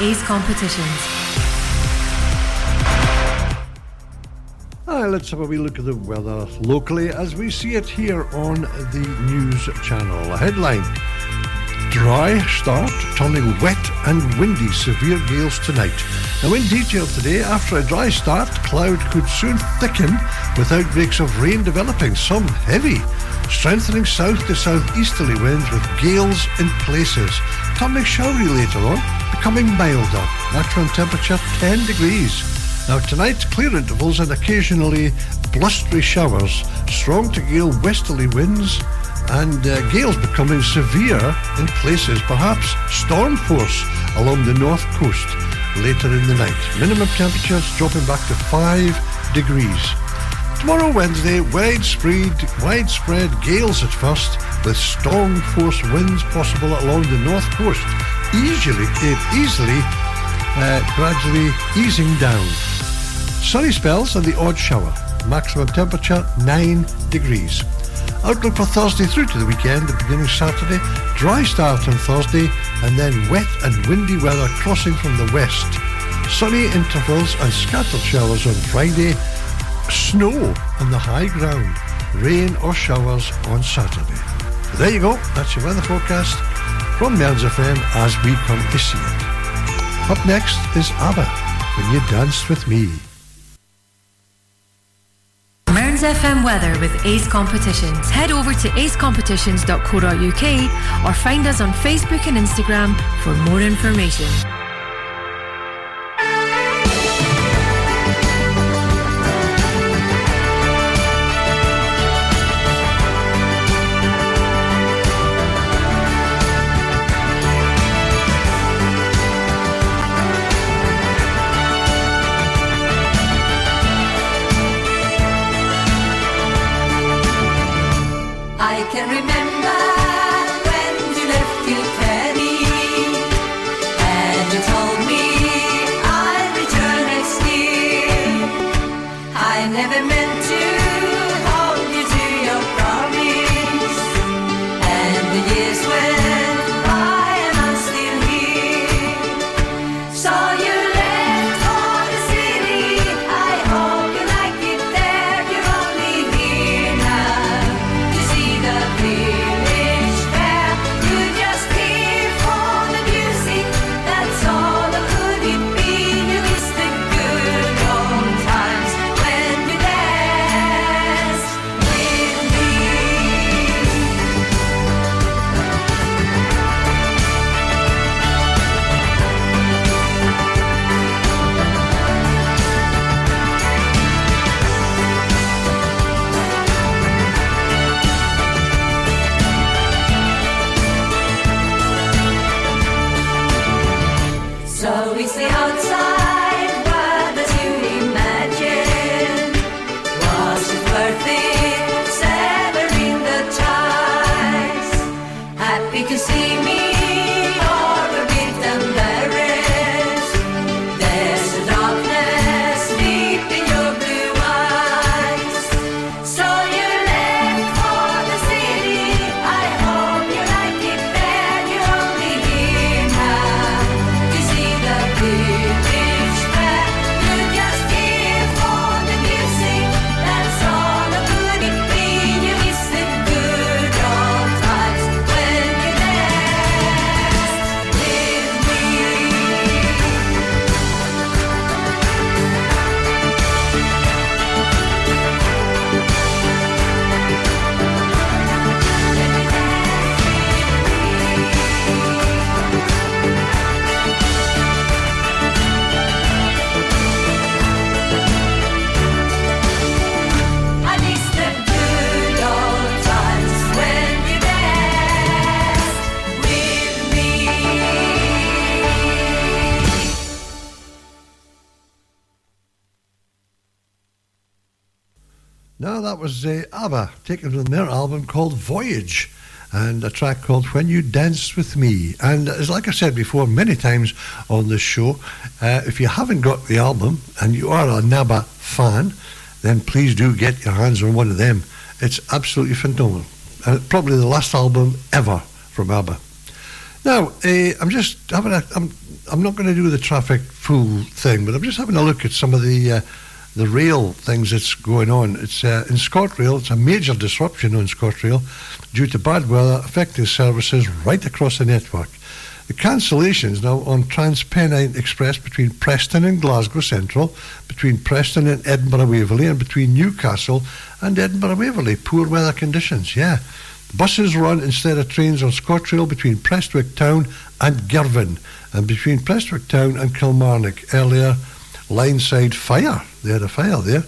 Ace Competitions. Hi, let's have a wee look at the weather locally as we see it here on the news channel. A headline Dry start, turning wet and windy, severe gales tonight. Now, in detail today, after a dry start, cloud could soon thicken with outbreaks of rain developing, some heavy, strengthening south to southeasterly winds with gales in places, turning showery later on, becoming milder. Maximum temperature 10 degrees. Now, tonight, clear intervals and occasionally blustery showers, strong to gale westerly winds, and uh, gales becoming severe in places, perhaps storm force along the north coast later in the night. Minimum temperatures dropping back to 5 degrees. Tomorrow, Wednesday, widespread, widespread gales at first, with storm force winds possible along the north coast, easily, eh, easily uh, gradually easing down. Sunny spells and the odd shower. Maximum temperature 9 degrees. Outlook for Thursday through to the weekend, the beginning Saturday. Dry start on Thursday and then wet and windy weather crossing from the west. Sunny intervals and scattered showers on Friday. Snow on the high ground. Rain or showers on Saturday. There you go. That's your weather forecast from Mearns FM as we come to see it. Up next is ABBA, When You Danced With Me. Mearns FM weather with Ace Competitions. Head over to acecompetitions.co.uk or find us on Facebook and Instagram for more information. Taken from their album called Voyage, and a track called When You Danced With Me. And as like I said before many times on this show, uh, if you haven't got the album and you are a NABBA fan, then please do get your hands on one of them. It's absolutely phenomenal. And probably the last album ever from ABBA. Now, uh, I'm just having a. I'm, I'm not going to do the traffic fool thing, but I'm just having a look at some of the uh, the rail things that's going on. It's uh, in ScotRail. It's a major disruption on ScotRail due to bad weather affecting services right across the network. The cancellations now on TransPennine Express between Preston and Glasgow Central, between Preston and Edinburgh Waverley, and between Newcastle and Edinburgh Waverley. Poor weather conditions, yeah. Buses run instead of trains on ScotRail between Prestwick Town and Girvan, and between Prestwick Town and Kilmarnock. Earlier, Lineside Fire. They had a fire there.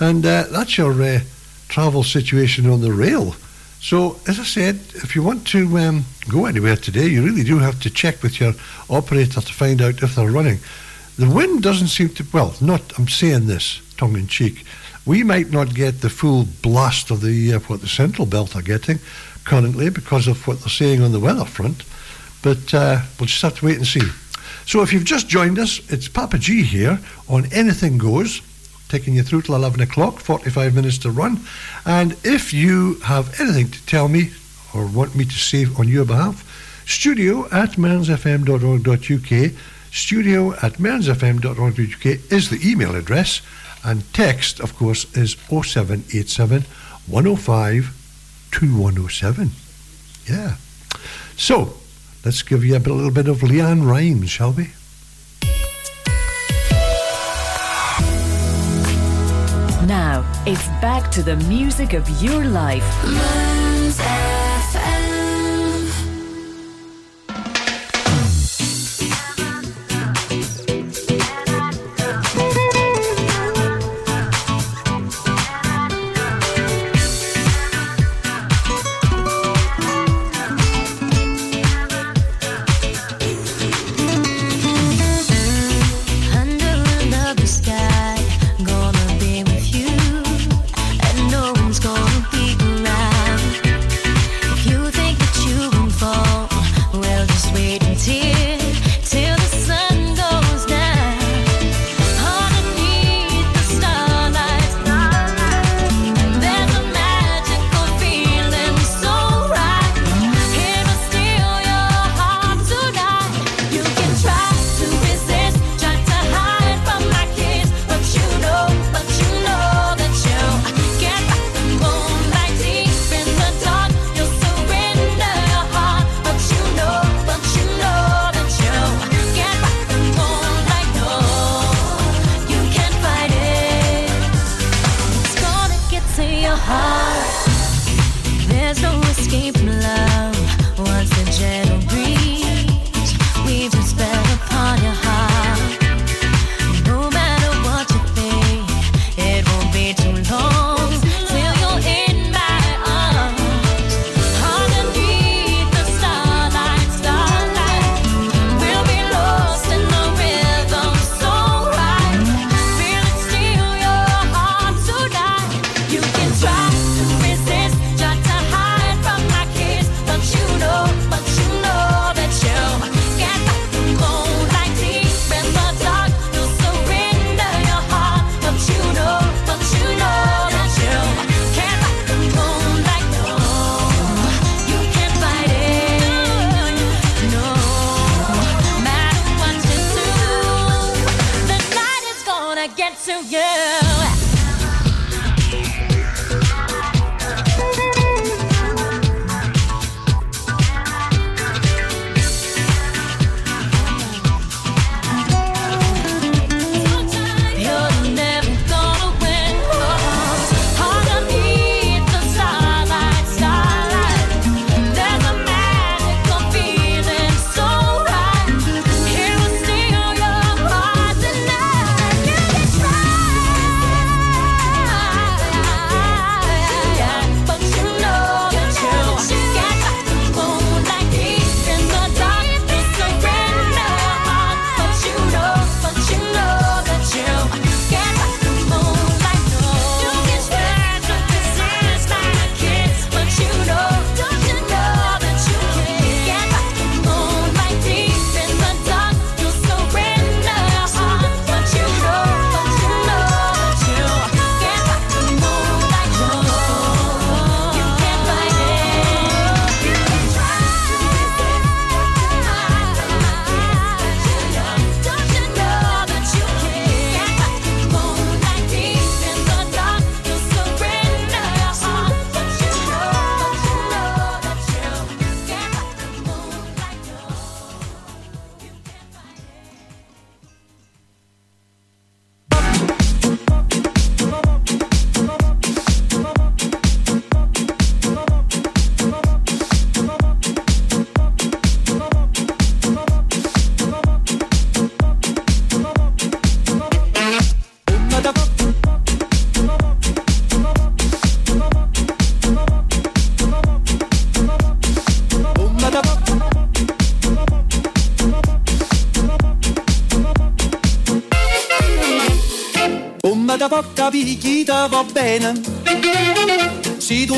And uh, that's your uh, travel situation on the rail. So, as I said, if you want to um, go anywhere today, you really do have to check with your operator to find out if they're running. The wind doesn't seem to, well, not, I'm saying this tongue in cheek. We might not get the full blast of the uh, what the central belt are getting currently because of what they're saying on the weather front, but uh, we'll just have to wait and see. So if you've just joined us, it's Papa G here on Anything Goes, taking you through till 11 o'clock, 45 minutes to run. And if you have anything to tell me or want me to say on your behalf, studio at mearnsfm.org.uk, studio at mearnsfm.org.uk is the email address, and text, of course, is 0787 105 2107. Yeah. So, let's give you a little bit of LeAnn Rimes, shall we? Now, it's back to the music of your life.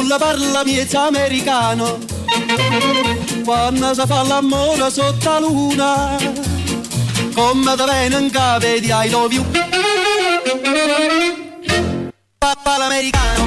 Se tu la parla miezza americano, quando si fa l'amore sotto la luna, come te viene in capo di I love you. Papà l'americano.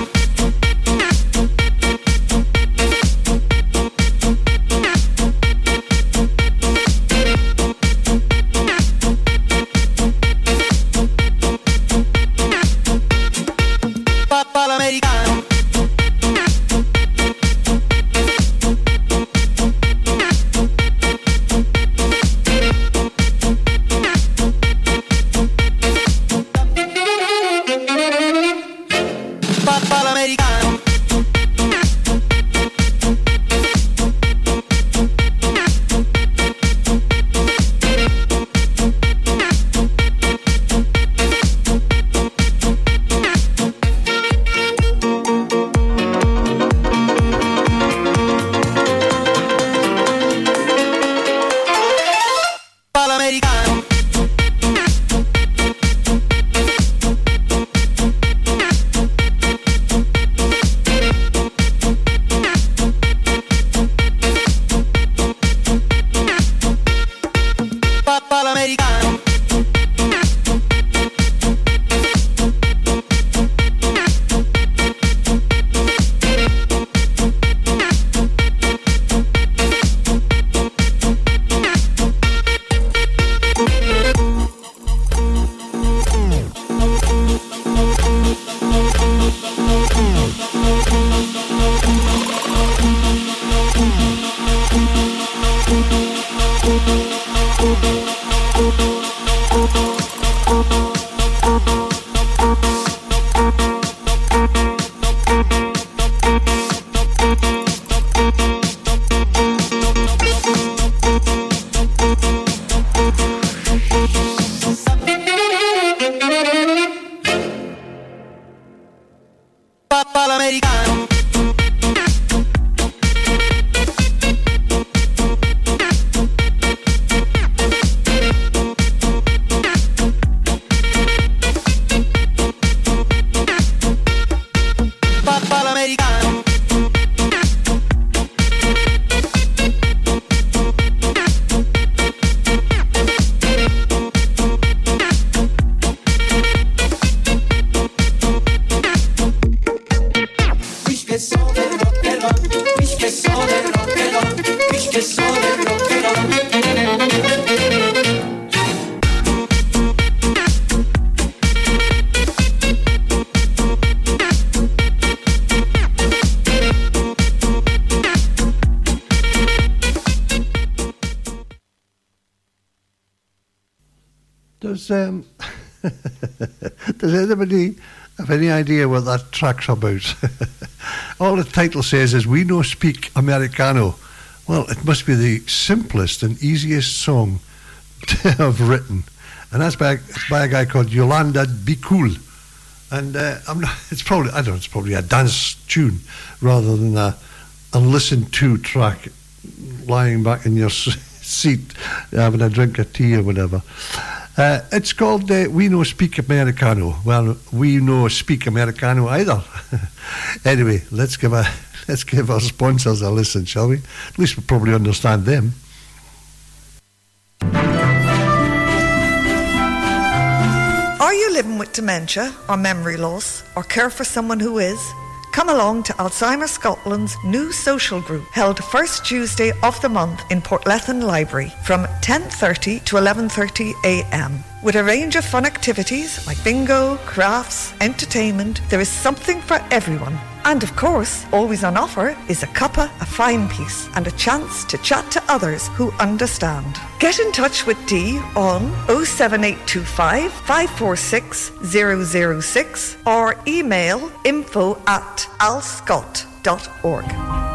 Track's about? [laughs] All the title says is "We No Speak Americano." Well, it must be the simplest and easiest song [laughs] to have written, and that's by, by a guy called Yolanda Be Cool. And uh, not, [laughs] it's probably I don't know, it's probably a dance tune rather than a, a listen to track lying back in your seat having a drink of tea or whatever. Uh, it's called uh, We No Speak Americano. Well, we no speak Americano either. [laughs] anyway, let's give a [laughs] let's give our sponsors a listen, shall we? At least we probably understand them. Are you living with dementia or memory loss or care for someone who is? Come along to Alzheimer's Scotland's new social group held first Tuesday of the month in Portlethen Library from 10:30 to 11:30 a.m. With a range of fun activities like bingo, crafts, entertainment, there is something for everyone. And of course, always on offer is a cuppa, a fine piece, and a chance to chat to others who understand. Get in touch with Dee on 07825 546 006 or email info at alzscot.org.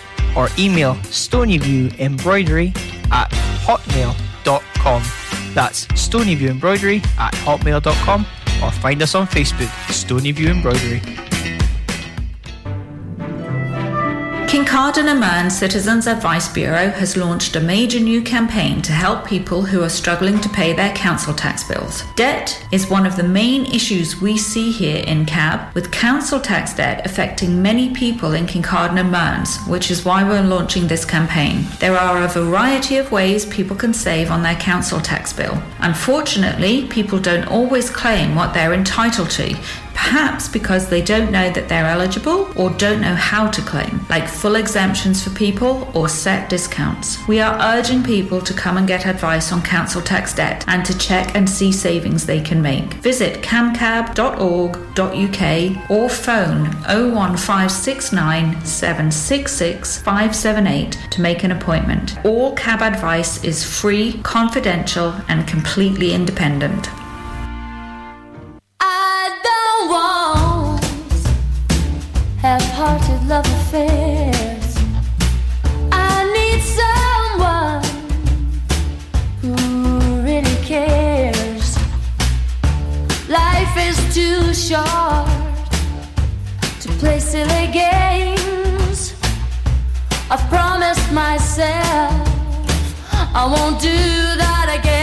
or email stonyviewembroidery at hotmail.com. That's stonyviewembroidery at hotmail.com or find us on Facebook, Stonyview Embroidery. Kincardine and Mearn Citizens Advice Bureau has launched a major new campaign to help people who are struggling to pay their council tax bills. Debt is one of the main issues we see here in CAB, with council tax debt affecting many people in Kincardine and Mearns, which is why we're launching this campaign. There are a variety of ways people can save on their council tax bill. Unfortunately, people don't always claim what they're entitled to, perhaps because they don't know that they're eligible or don't know how to claim, like full exemptions for people or set discounts. We are urging people to come and get advice on council tax debt and to check and see savings they can make. Visit camcab.org.uk or phone 01569 766 578 to make an appointment. All cab advice is free, confidential, and completely independent. Half-hearted love affairs. I need someone who really cares. Life is too short to play silly games. I've promised myself I won't do that again.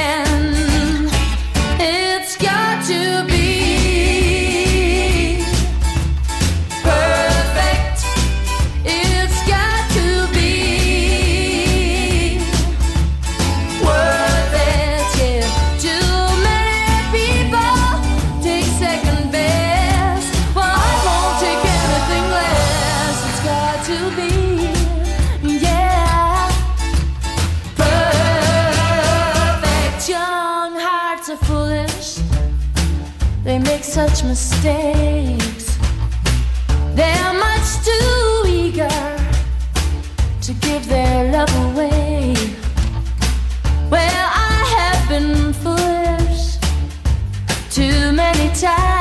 Too many times.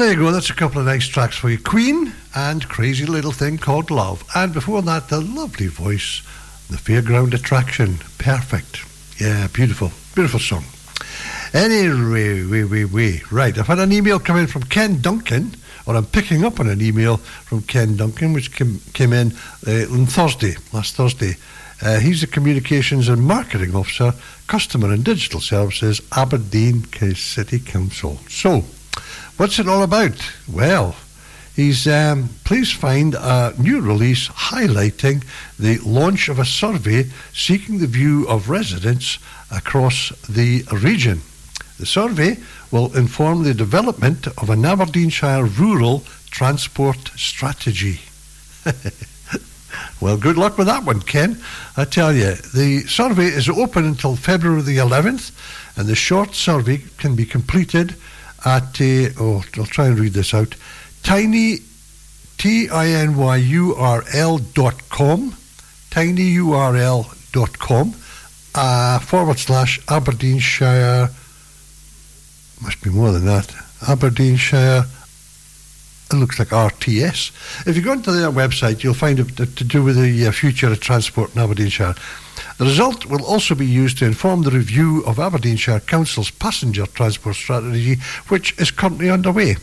There you go. That's a couple of nice tracks for you. Queen and Crazy Little Thing Called Love. And before that, the lovely voice, the Fairground Attraction. Perfect. Yeah, beautiful. Beautiful song. Anyway, we, we, we. Right, I've had an email come in from Ken Duncan, or I'm picking up on an email from Ken Duncan, which came, came in uh, on Thursday, last Thursday. Uh, he's the Communications and Marketing Officer, Customer and Digital Services, Aberdeen City Council. So, What's it all about? Well, he's um, please find a new release highlighting the launch of a survey seeking the view of residents across the region. The survey will inform the development of an Aberdeenshire rural transport strategy. [laughs] well, good luck with that one, Ken. I tell you, the survey is open until February the 11th, and the short survey can be completed at, uh, oh, I'll try and read this out, tiny, T-I-N-Y-U-R-L dot com, tinyurl dot com, uh, forward slash Aberdeenshire, must be more than that, Aberdeenshire, it looks like RTS. If you go onto their website, you'll find it to to do with the uh, future of transport in Aberdeenshire. The result will also be used to inform the review of Aberdeenshire Council's passenger transport strategy, which is currently underway.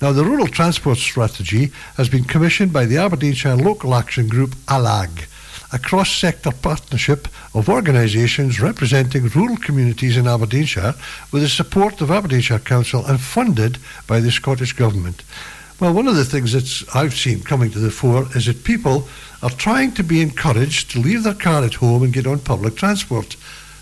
Now, the Rural Transport Strategy has been commissioned by the Aberdeenshire Local Action Group, ALAG, a cross sector partnership of organisations representing rural communities in Aberdeenshire with the support of Aberdeenshire Council and funded by the Scottish Government. Well, one of the things that I've seen coming to the fore is that people are trying to be encouraged to leave their car at home and get on public transport.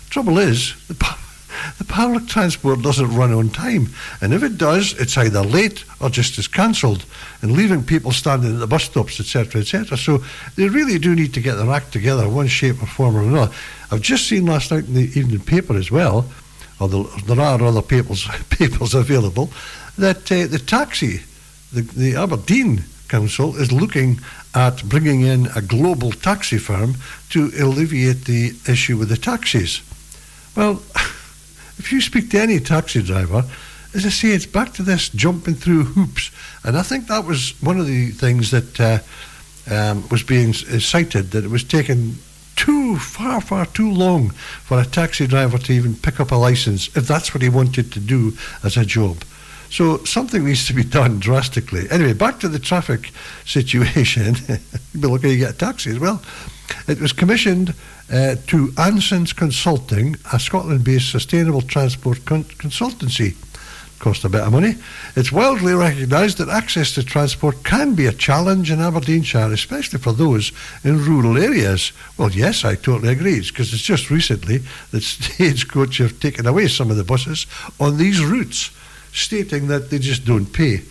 Trouble is, the, [laughs] the public transport doesn't run on time, and if it does, it's either late or just is cancelled, and leaving people standing at the bus stops, etc., etc. So they really do need to get their act together, one shape or form or another. I've just seen last night in the evening paper as well, although there are other papers [laughs] papers available, that uh, the taxi, the, the Aberdeen Council is looking at bringing in a global taxi firm to alleviate the issue with the taxis. Well, [laughs] if you speak to any taxi driver, as I say, it's back to this jumping through hoops. And I think that was one of the things that uh, um, was being cited, that it was taking too far, far too long for a taxi driver to even pick up a license if that's what he wanted to do as a job. So something needs to be done drastically. Anyway, back to the traffic situation. [laughs] You'd be looking to get a taxi as well. It was commissioned uh, to Anson's Consulting, a Scotland-based sustainable transport con- consultancy. Cost a bit of money. It's widely recognised that access to transport can be a challenge in Aberdeenshire, especially for those in rural areas. Well, yes, I totally agree, because it's just recently that [laughs] Stagecoach have taken away some of the buses on these routes, stating that they just don't pay.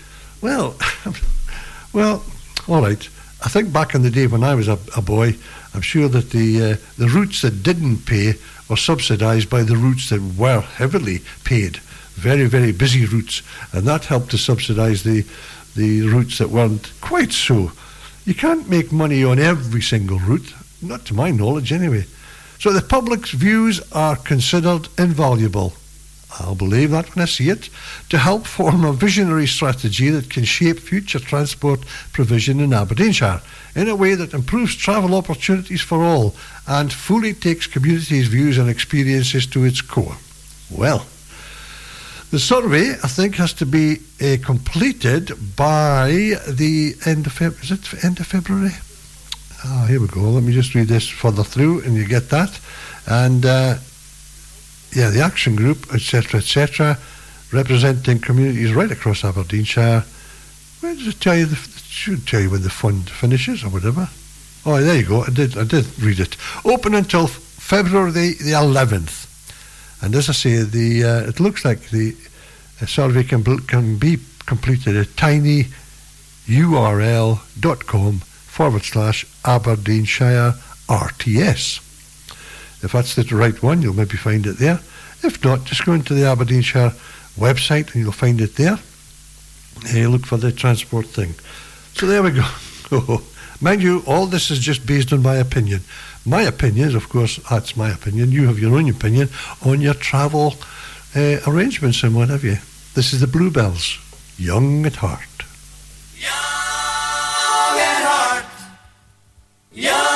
Well, [laughs] well, all right. I think back in the day when I was a, a boy, I'm sure that the uh, the routes that didn't pay were subsidised by the routes that were heavily paid, very very busy routes, and that helped to subsidise the the routes that weren't quite so. You can't make money on every single route, not to my knowledge anyway. So the public's views are considered invaluable. I'll believe that when I see it, to help form a visionary strategy that can shape future transport provision in Aberdeenshire in a way that improves travel opportunities for all and fully takes communities' views and experiences to its core. Well, the survey, I think, has to be uh, completed by the end of Feb- is it end of February? Ah, here we go. Let me just read this further through, and you get that. And uh, yeah, the action group, etc., etc., representing communities right across Aberdeenshire. Where does it tell you? The, it should tell you when the fund finishes or whatever. Oh, there you go. I did. I did read it. Open until February the the eleventh. And as I say, the uh, it looks like the uh, survey can can be completed at tinyurl.com forward slash Aberdeenshire RTS. If that's the right one, you'll maybe find it there. If not, just go into the Aberdeenshire website and you'll find it there. Hey, look for the transport thing. So there we go. [laughs] Mind you, all this is just based on my opinion. My opinion of course, that's my opinion. You have your own opinion on your travel uh, arrangements and what have you. This is the Bluebells, Young at Heart. Young at heart. Young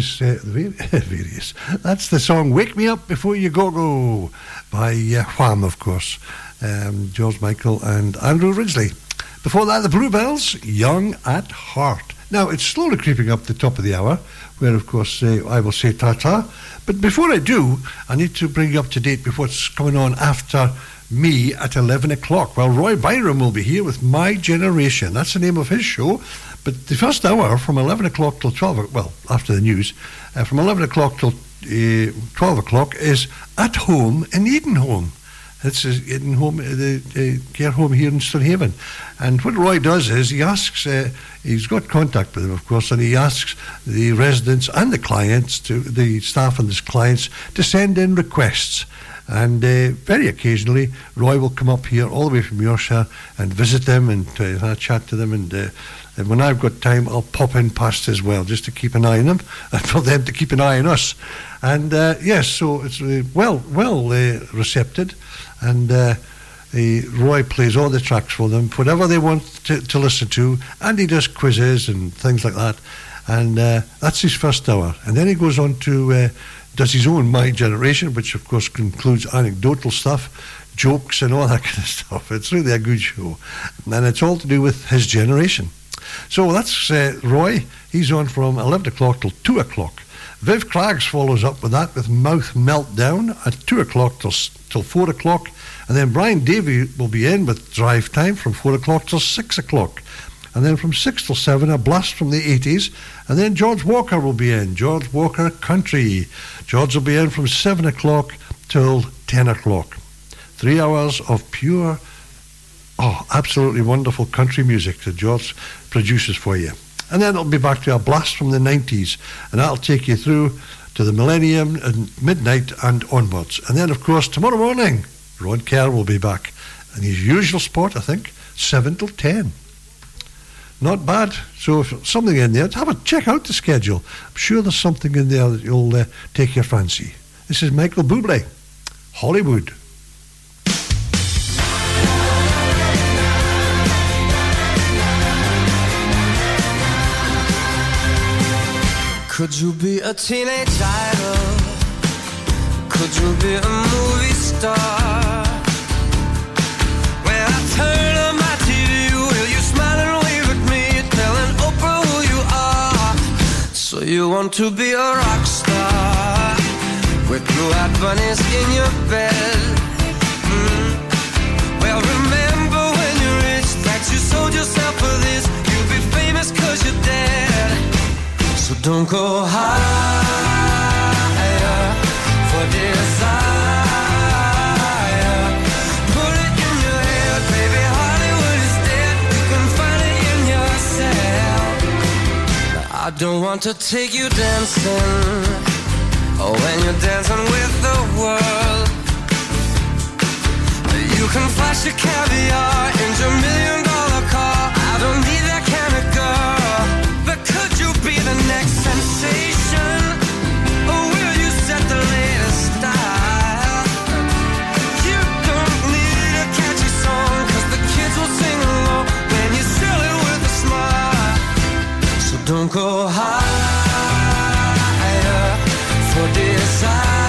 various, uh, various. [laughs] That's the song "Wake Me Up Before You Go Go" by uh, Wham, of course, um, George Michael and Andrew Ridgeley. Before that, the Bluebells, "Young at Heart." Now it's slowly creeping up the top of the hour, where of course uh, I will say ta-ta. But before I do, I need to bring you up to date with what's coming on after me at 11 o'clock. Well, Roy Byram will be here with My Generation. That's the name of his show. But the first hour from 11 o'clock till 12, o- well, after the news, uh, from 11 o'clock till uh, 12 o'clock is At Home in Edenholm. It's Eden home, uh, the care home here in Stonehaven. And what Roy does is he asks, uh, he's got contact with them, of course, and he asks the residents and the clients, to the staff and the clients, to send in requests. And uh, very occasionally, Roy will come up here all the way from Yorkshire and visit them and uh, chat to them. And, uh, and when I've got time, I'll pop in past as well, just to keep an eye on them [laughs] and for them to keep an eye on us. And uh, yes, so it's uh, well, well uh, recepted. And uh, Roy plays all the tracks for them, whatever they want to, to listen to, and he does quizzes and things like that. And uh, that's his first hour. And then he goes on to uh, does his own My Generation, which of course includes anecdotal stuff, jokes, and all that [laughs] kind of stuff. It's really a good show, and it's all to do with his generation. So that's uh, Roy. He's on from 11 o'clock till 2 o'clock. Viv Craggs follows up with that with Mouth Meltdown at 2 o'clock till, till 4 o'clock. And then Brian Davey will be in with Drive Time from 4 o'clock till 6 o'clock. And then from 6 till 7, a blast from the 80s. And then George Walker will be in, George Walker Country. George will be in from 7 o'clock till 10 o'clock. Three hours of pure, oh, absolutely wonderful country music that George produces for you. And then it'll be back to a blast from the 90s, and that'll take you through to the millennium and midnight and onwards. And then, of course, tomorrow morning, Ron Kerr will be back. And his usual spot, I think, 7 till 10. Not bad. So if something in there, have a check out the schedule. I'm sure there's something in there that you'll uh, take your fancy. This is Michael Bublé, Hollywood. Could you be a teenage idol? Could you be a movie star? When I turn on my TV, will you smile and wave at me, telling Oprah who you are? So you want to be a rock star with blue-eyed bunnies in your bed? Mm. Well, remember when you're rich that you sold yourself for this? You'll be famous 'cause you're dead. So don't go higher for desire. Put it in your head, baby. Hollywood is dead. You can find it in yourself. I don't want to take you dancing. Oh, when you're dancing with the world. You can flash your caviar in your million don't go higher for desire.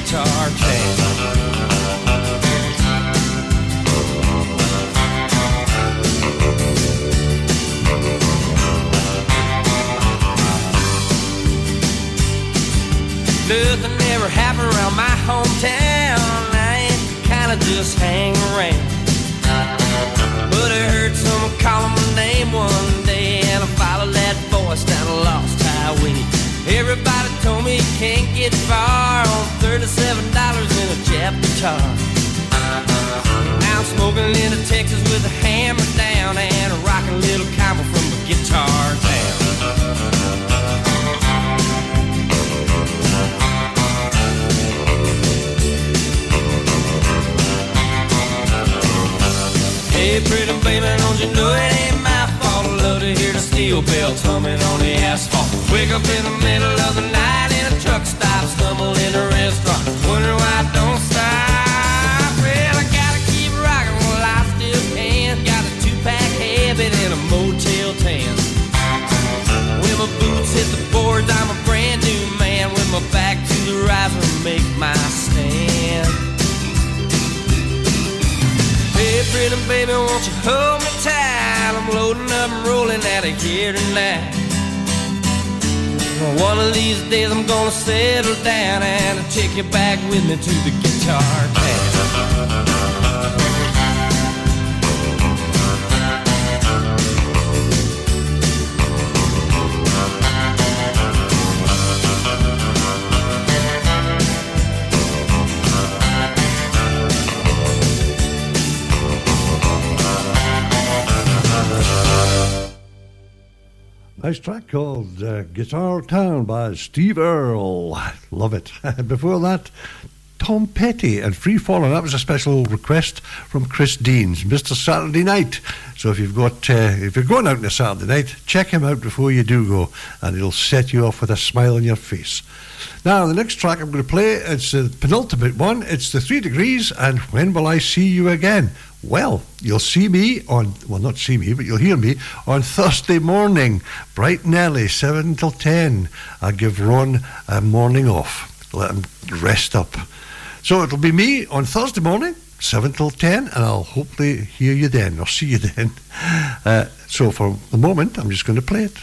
guitar case. Nothing ever happened around my hometown. I kinda just hang around. But I heard someone call my name one day, and I followed that voice down a lost highway. Everybody told me you can't get far on guitar. Now I'm smoking into Texas with a hammer down and a rocking little combo from a guitar town. Hey, pretty baby, don't you know it ain't my fault? I love to hear the steel bells humming on the asphalt. Wake up in the middle of the night in a truck stop, stumbling around. Pretty baby, won't you hold me tight? I'm loading up and rolling out of here tonight. One of these days I'm gonna settle down and I'll take you back with me to the guitar town. Nice track called uh, Guitar Town by Steve Earle. Love it. [laughs] Before that, Tom Petty and Free Falling. That was a special request from Chris Deans, Mr. Saturday Night. So if you've got, uh, if you're going out on a Saturday night, check him out before you do go, and it'll set you off with a smile on your face. Now, the next track I'm going to play, it's the penultimate one. It's the Three Degrees, and When Will I See You Again? Well, you'll see me on, well, not see me, but you'll hear me on Thursday morning, bright and early, 7 till 10. I give Ron a morning off, let him rest up. So it'll be me on Thursday morning, 7 till 10, and I'll hopefully hear you then, or see you [laughs] then. Uh, so for the moment, I'm just going to play it.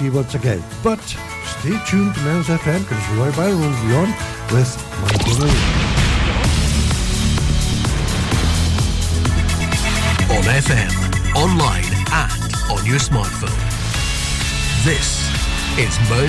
For once again. But stay tuned to Mearns FM because Roy Byron will be on with Michael Murray. On FM, online, and on your smartphone. This is Mearns